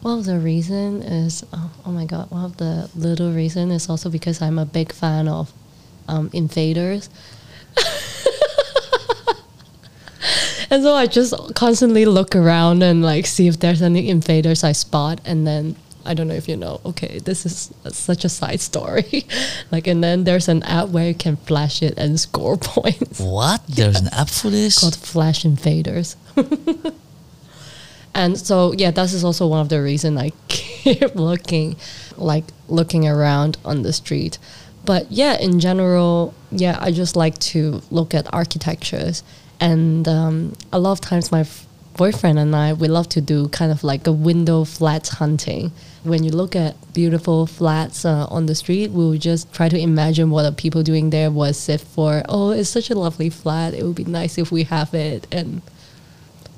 Well, the reason is, oh, oh, my god, one of the little reason is also because I'm a big fan of um, invaders. and so I just constantly look around and like see if there's any invaders I spot, and then I don't know if you know. Okay, this is such a side story. like, and then there's an app where you can flash it and score points. What? There's an app for this called Flash Invaders. and so yeah, that is also one of the reason I keep looking, like looking around on the street. But yeah, in general, yeah, I just like to look at architectures and um, a lot of times my f- boyfriend and I we love to do kind of like a window flat hunting. When you look at beautiful flats uh, on the street, we'll just try to imagine what the people doing there was it for. Oh, it's such a lovely flat. It would be nice if we have it and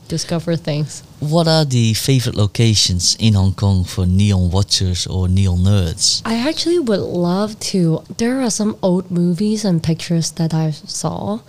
discover things. What are the favorite locations in Hong Kong for neon watchers or neon nerds? I actually would love to. There are some old movies and pictures that I saw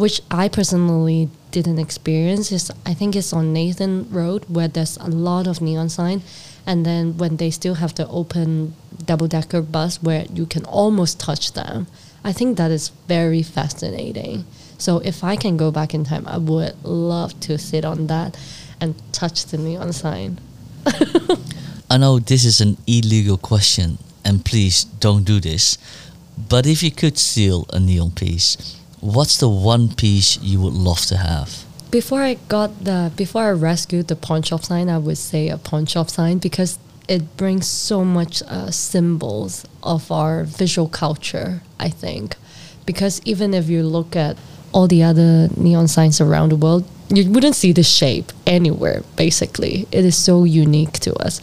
which I personally didn't experience is I think it's on Nathan Road where there's a lot of neon sign and then when they still have the open double decker bus where you can almost touch them. I think that is very fascinating. So if I can go back in time, I would love to sit on that and touch the neon sign. I know this is an illegal question and please don't do this. But if you could steal a neon piece, what's the one piece you would love to have? Before I got the before I rescued the pawn shop sign, I would say a pawn shop sign because it brings so much uh, symbols of our visual culture. I think because even if you look at all the other neon signs around the world, you wouldn't see the shape anywhere. Basically, it is so unique to us.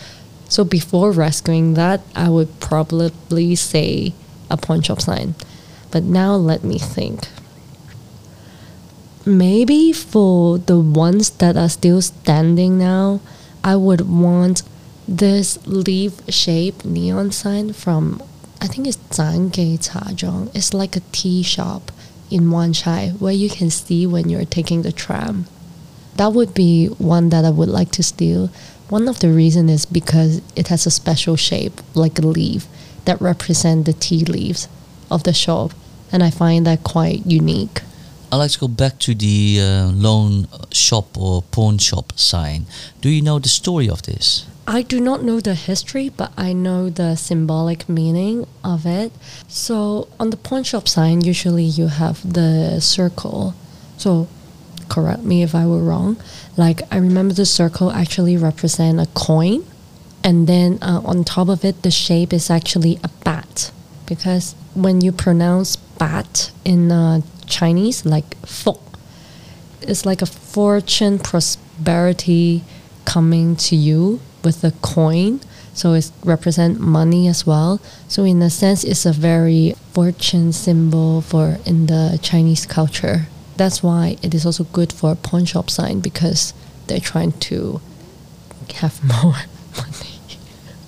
So before rescuing that, I would probably say a pawn shop sign. But now let me think maybe for the ones that are still standing now, I would want this leaf shaped neon sign from I think it's Zhangge Chazhuang. It's like a tea shop in Wan Chai where you can see when you're taking the tram. That would be one that I would like to steal. One of the reasons is because it has a special shape, like a leaf, that represent the tea leaves of the shop, and I find that quite unique. I'd like to go back to the uh, loan shop or pawn shop sign. Do you know the story of this? I do not know the history, but I know the symbolic meaning of it. So, on the pawn shop sign, usually you have the circle. So, correct me if I were wrong. Like, I remember the circle actually represent a coin, and then uh, on top of it, the shape is actually a bat. Because when you pronounce bat in uh, Chinese, like fo. It's like a fortune, prosperity coming to you with a coin. So it represent money as well. So in a sense, it's a very fortune symbol for in the Chinese culture. that's why it is also good for a pawn shop sign because they're trying to have more money.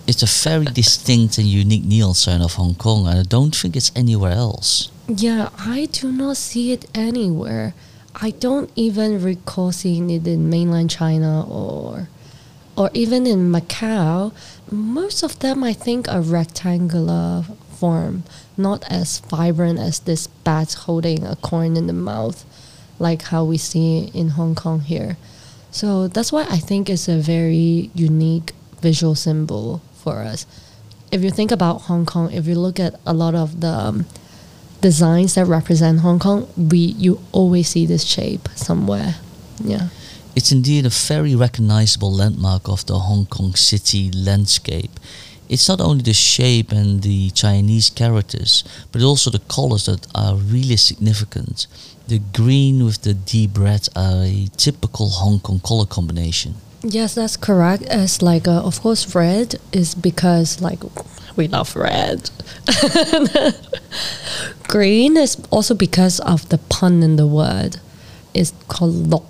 It's a very distinct and unique neon sign of Hong Kong, and I don't think it's anywhere else. Yeah, I do not see it anywhere. I don't even recall seeing it in mainland China or or even in Macau. Most of them I think are rectangular form, not as vibrant as this bat holding a coin in the mouth like how we see in Hong Kong here. So that's why I think it's a very unique visual symbol for us. If you think about Hong Kong, if you look at a lot of the um, designs that represent Hong Kong, we you always see this shape somewhere. Yeah. It's indeed a very recognizable landmark of the Hong Kong city landscape. It's not only the shape and the Chinese characters, but also the colors that are really significant. The green with the deep red are a typical Hong Kong color combination. Yes, that's correct. As like, uh, of course, red is because like we love red. Green is also because of the pun in the word. It's called lok.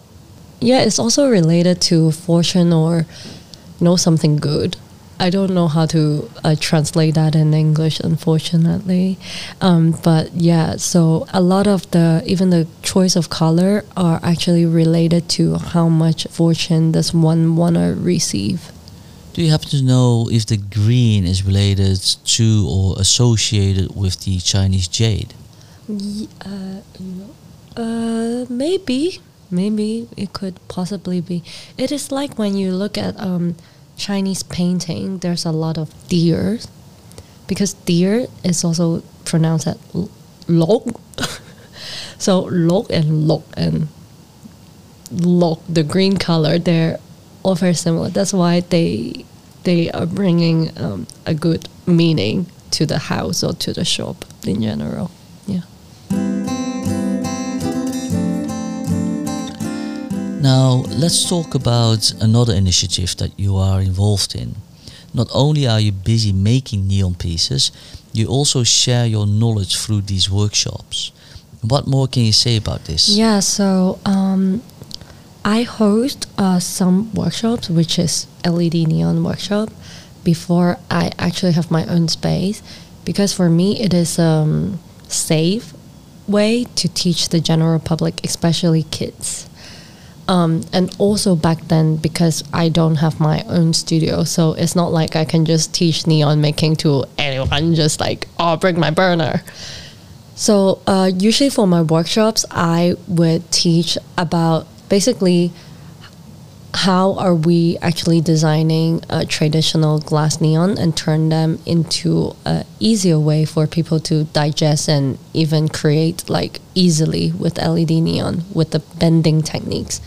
Yeah, it's also related to fortune or you know something good. I don't know how to uh, translate that in English, unfortunately. Um, but yeah, so a lot of the even the choice of color are actually related to how much fortune does one want to receive. Do you happen to know if the green is related to or associated with the Chinese jade? uh, uh, maybe, maybe it could possibly be. It is like when you look at um, Chinese painting, there's a lot of deer, because deer is also pronounced as lok. so lok and lok and lok, the green color, they're all very similar. That's why they they are bringing um, a good meaning to the house or to the shop in general. Yeah. Now, let's talk about another initiative that you are involved in. Not only are you busy making neon pieces, you also share your knowledge through these workshops. What more can you say about this? Yeah, so um, I host uh, some workshops, which is LED neon workshop, before I actually have my own space, because for me it is um, safe way to teach the general public, especially kids. Um, and also back then because I don't have my own studio, so it's not like I can just teach neon making to anyone. Just like oh, bring my burner. So uh, usually for my workshops, I would teach about basically how are we actually designing a traditional glass neon and turn them into an easier way for people to digest and even create like easily with LED neon with the bending techniques.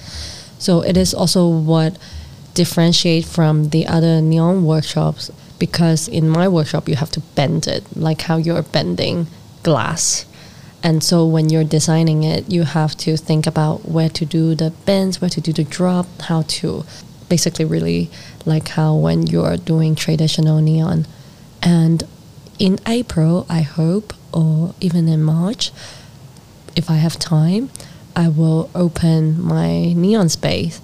So it is also what differentiate from the other neon workshops because in my workshop you have to bend it like how you're bending glass and so when you're designing it, you have to think about where to do the bends, where to do the drop, how to basically really like how when you're doing traditional neon. And in April, I hope, or even in March, if I have time, I will open my neon space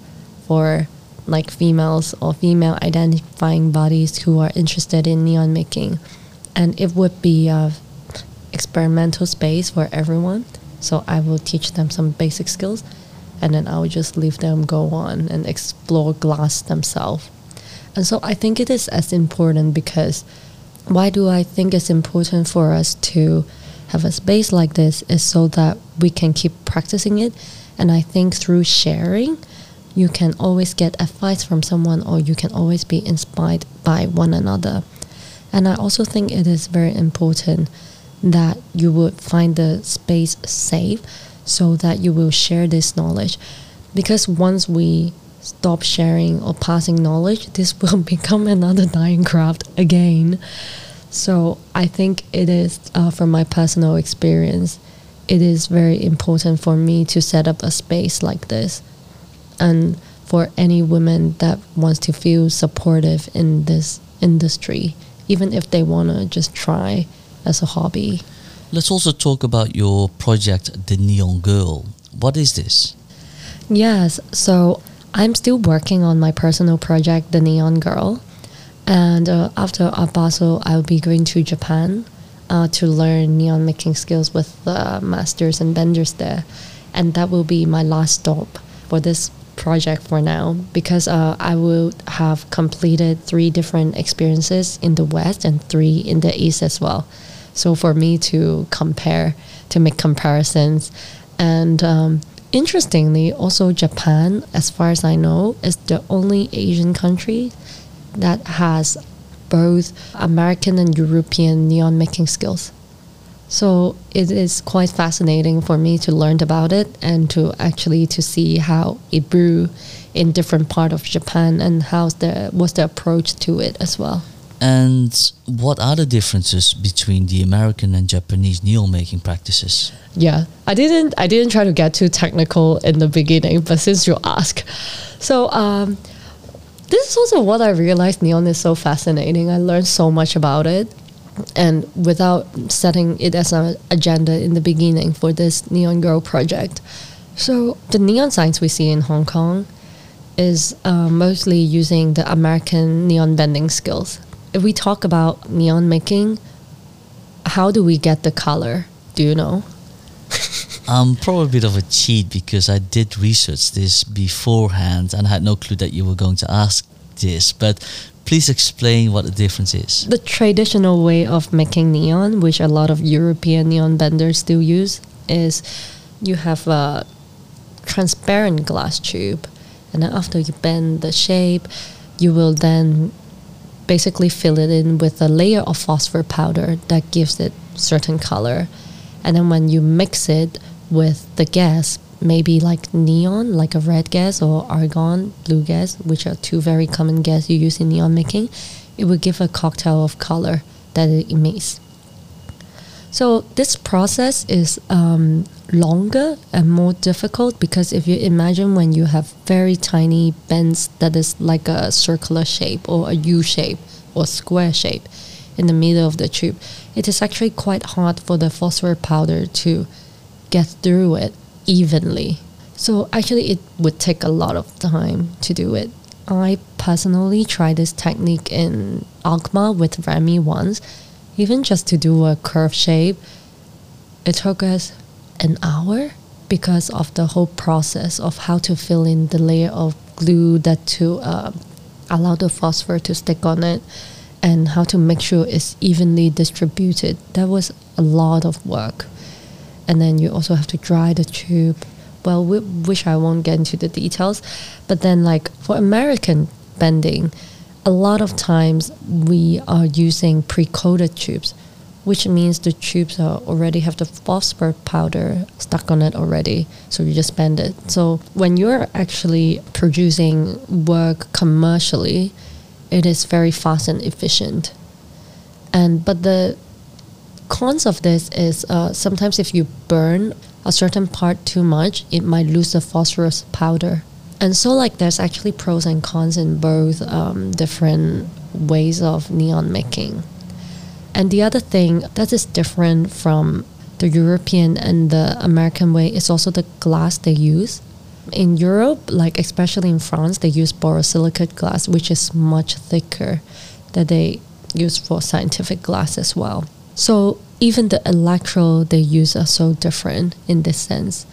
for like females or female identifying bodies who are interested in neon making. And it would be a experimental space for everyone. So I will teach them some basic skills and then I will just leave them go on and explore glass themselves. And so I think it is as important because why do I think it's important for us to have a space like this is so that we can keep practicing it. And I think through sharing, you can always get advice from someone or you can always be inspired by one another. And I also think it is very important that you would find the space safe so that you will share this knowledge. Because once we stop sharing or passing knowledge, this will become another dying craft again. So I think it is, uh, from my personal experience, it is very important for me to set up a space like this. And for any woman that wants to feel supportive in this industry, even if they want to just try as a hobby. Let's also talk about your project, The Neon Girl. What is this? Yes, so I'm still working on my personal project, The Neon Girl. And uh, after Basel, I'll be going to Japan uh, to learn neon making skills with the masters and benders there. And that will be my last stop for this project for now because uh, I will have completed three different experiences in the West and three in the East as well. So for me to compare, to make comparisons, and um, interestingly, also Japan, as far as I know, is the only Asian country that has both American and European neon making skills. So it is quite fascinating for me to learn about it and to actually to see how it brew in different part of Japan and how's the what's the approach to it as well. And what are the differences between the American and Japanese neon making practices? Yeah, I didn't I didn't try to get too technical in the beginning, but since you ask, so um, this is also what I realized neon is so fascinating. I learned so much about it. And without setting it as an agenda in the beginning for this Neon Girl project. So, the neon signs we see in Hong Kong is uh, mostly using the American neon bending skills. If we talk about neon making, how do we get the color? Do you know? I'm probably a bit of a cheat because I did research this beforehand and I had no clue that you were going to ask this. But please explain what the difference is. The traditional way of making neon, which a lot of European neon vendors still use, is you have a transparent glass tube, and then after you bend the shape, you will then basically fill it in with a layer of phosphor powder that gives it certain color. And then when you mix it with the gas, maybe like neon, like a red gas, or argon, blue gas, which are two very common gas you use in neon making, it will give a cocktail of color that it emits. So this process is um, longer and more difficult because if you imagine when you have very tiny bends that is like a circular shape or a U shape or square shape in the middle of the tube, it is actually quite hard for the phosphor powder to get through it evenly. So actually, it would take a lot of time to do it. I personally tried this technique in ACMA with Remy once, even just to do a curve shape. It took us an hour because of the whole process of how to fill in the layer of glue that to uh, allow the phosphor to stick on it and how to make sure it's evenly distributed. That was a lot of work and then you also have to dry the tube. Well, we, which I won't get into the details, but then like for American bending, a lot of times we are using pre-coated tubes, which means the tubes are already have the phosphor powder stuck on it already, so you just bend it. So when you're actually producing work commercially, it is very fast and efficient. And but the cons of this is uh, sometimes if you burn a certain part too much, it might lose the phosphorus powder. And so, like, there's actually pros and cons in both um, different ways of neon making. And the other thing that is different from the European and the American way is also the glass they use. In Europe, like especially in France, they use borosilicate glass, which is much thicker that they use for scientific glass as well. So even the electrode they use are so different in this sense.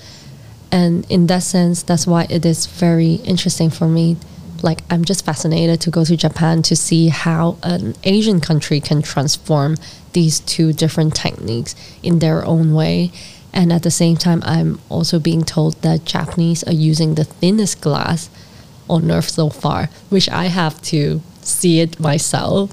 And in that sense, that's why it is very interesting for me. Like, I'm just fascinated to go to Japan to see how an Asian country can transform these two different techniques in their own way. And at the same time, I'm also being told that Japanese are using the thinnest glass on earth so far, which I have to see it myself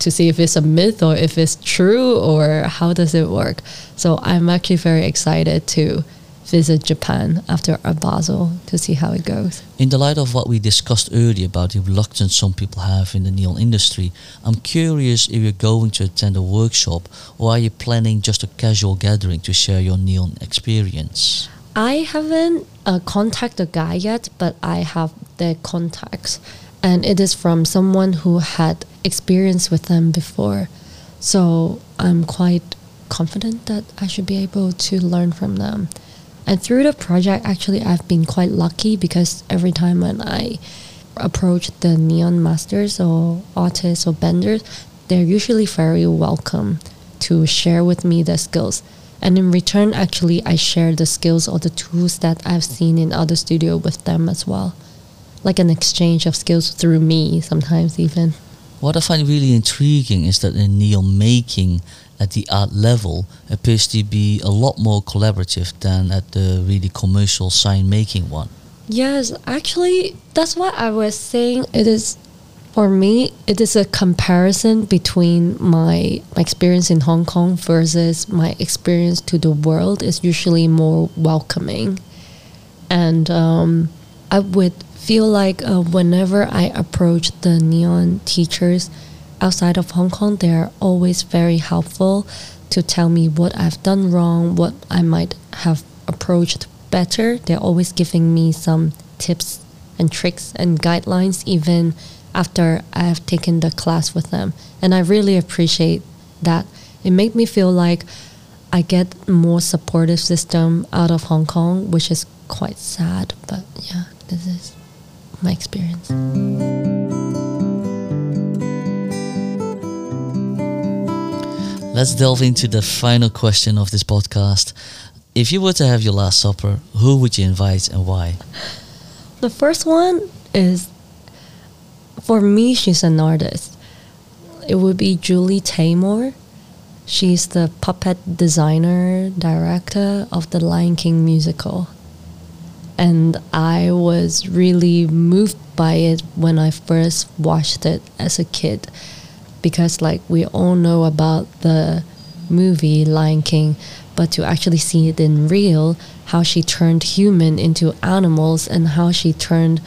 to see if it's a myth or if it's true or how does it work. So I'm actually very excited to visit Japan after Art Basel to see how it goes. In the light of what we discussed earlier about the reluctance some people have in the neon industry, I'm curious if you're going to attend a workshop or are you planning just a casual gathering to share your neon experience? I haven't uh, contacted the guy yet, but I have their contacts and it is from someone who had experience with them before. So I'm quite confident that I should be able to learn from them. And through the project, actually, I've been quite lucky because every time when I approach the neon masters or artists or benders, they're usually very welcome to share with me their skills. And in return, actually, I share the skills or the tools that I've seen in other studio with them as well. Like an exchange of skills through me, sometimes even. What I find really intriguing is that the neon making at the art level appears to be a lot more collaborative than at the really commercial sign making one. Yes, actually, that's what I was saying. It is, for me, it is a comparison between my, my experience in Hong Kong versus my experience to the world is usually more welcoming. And um, I would feel like uh, whenever I approach the neon teachers outside of Hong Kong, they're always very helpful to tell me what I've done wrong, what I might have approached better. They're always giving me some tips and tricks and guidelines, even after I have taken the class with them. And I really appreciate that. It made me feel like I get more supportive system out of Hong Kong, which is quite sad. But yeah, this is my experience. Let's delve into the final question of this podcast. If you were to have your last supper, who would you invite and why? The first one is for me, she's an artist. It would be Julie Taymor. She's the puppet designer, director of the Lion King musical. And I was really moved by it when I first watched it as a kid because like we all know about the movie Lion King, but to actually see it in real, how she turned human into animals and how she turned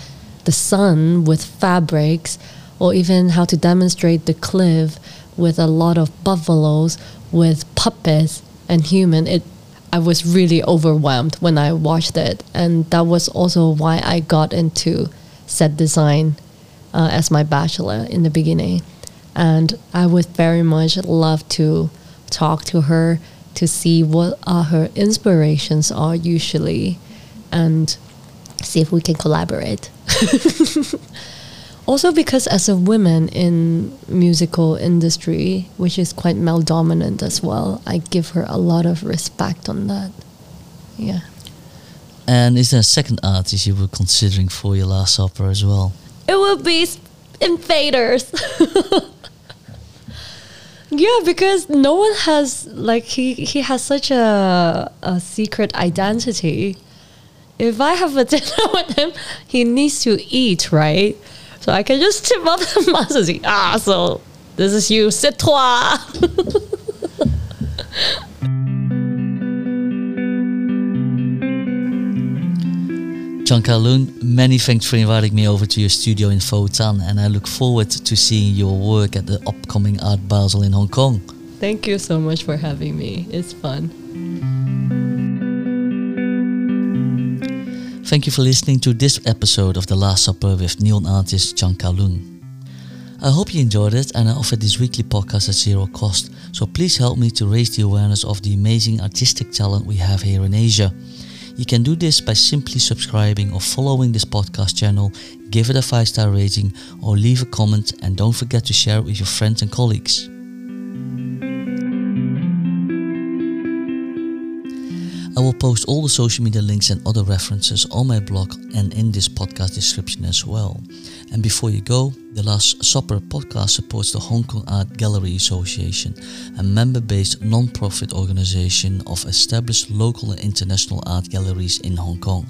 the sun with fabrics, or even how to demonstrate the cliff with a lot of buffaloes with puppets and human. It I was really overwhelmed when I watched it, and that was also why I got into set design uh, as my bachelor in the beginning and I would very much love to talk to her to see what are her inspirations are usually and see if we can collaborate. also because as a woman in musical industry, which is quite male dominant as well, I give her a lot of respect on that. Yeah. And is there a second artist you were considering for your last opera as well? It would be Invaders. Yeah, because no one has like he he has such a a secret identity. If I have a dinner with him, he needs to eat, right? So I can just tip up the muscles. Ah, so this is you, c'est toi. Chankalun, many thanks for inviting me over to your studio in Fo Tan, and I look forward to seeing your work at the upcoming Art Basel in Hong Kong. Thank you so much for having me. It's fun. Thank you for listening to this episode of The Last Supper with neon artist Chankalun. I hope you enjoyed it and I offer this weekly podcast at zero cost, so please help me to raise the awareness of the amazing artistic talent we have here in Asia. You can do this by simply subscribing or following this podcast channel, give it a 5 star rating, or leave a comment, and don't forget to share it with your friends and colleagues. I will post all the social media links and other references on my blog and in this podcast description as well. And before you go, the Last Supper podcast supports the Hong Kong Art Gallery Association, a member based non profit organization of established local and international art galleries in Hong Kong.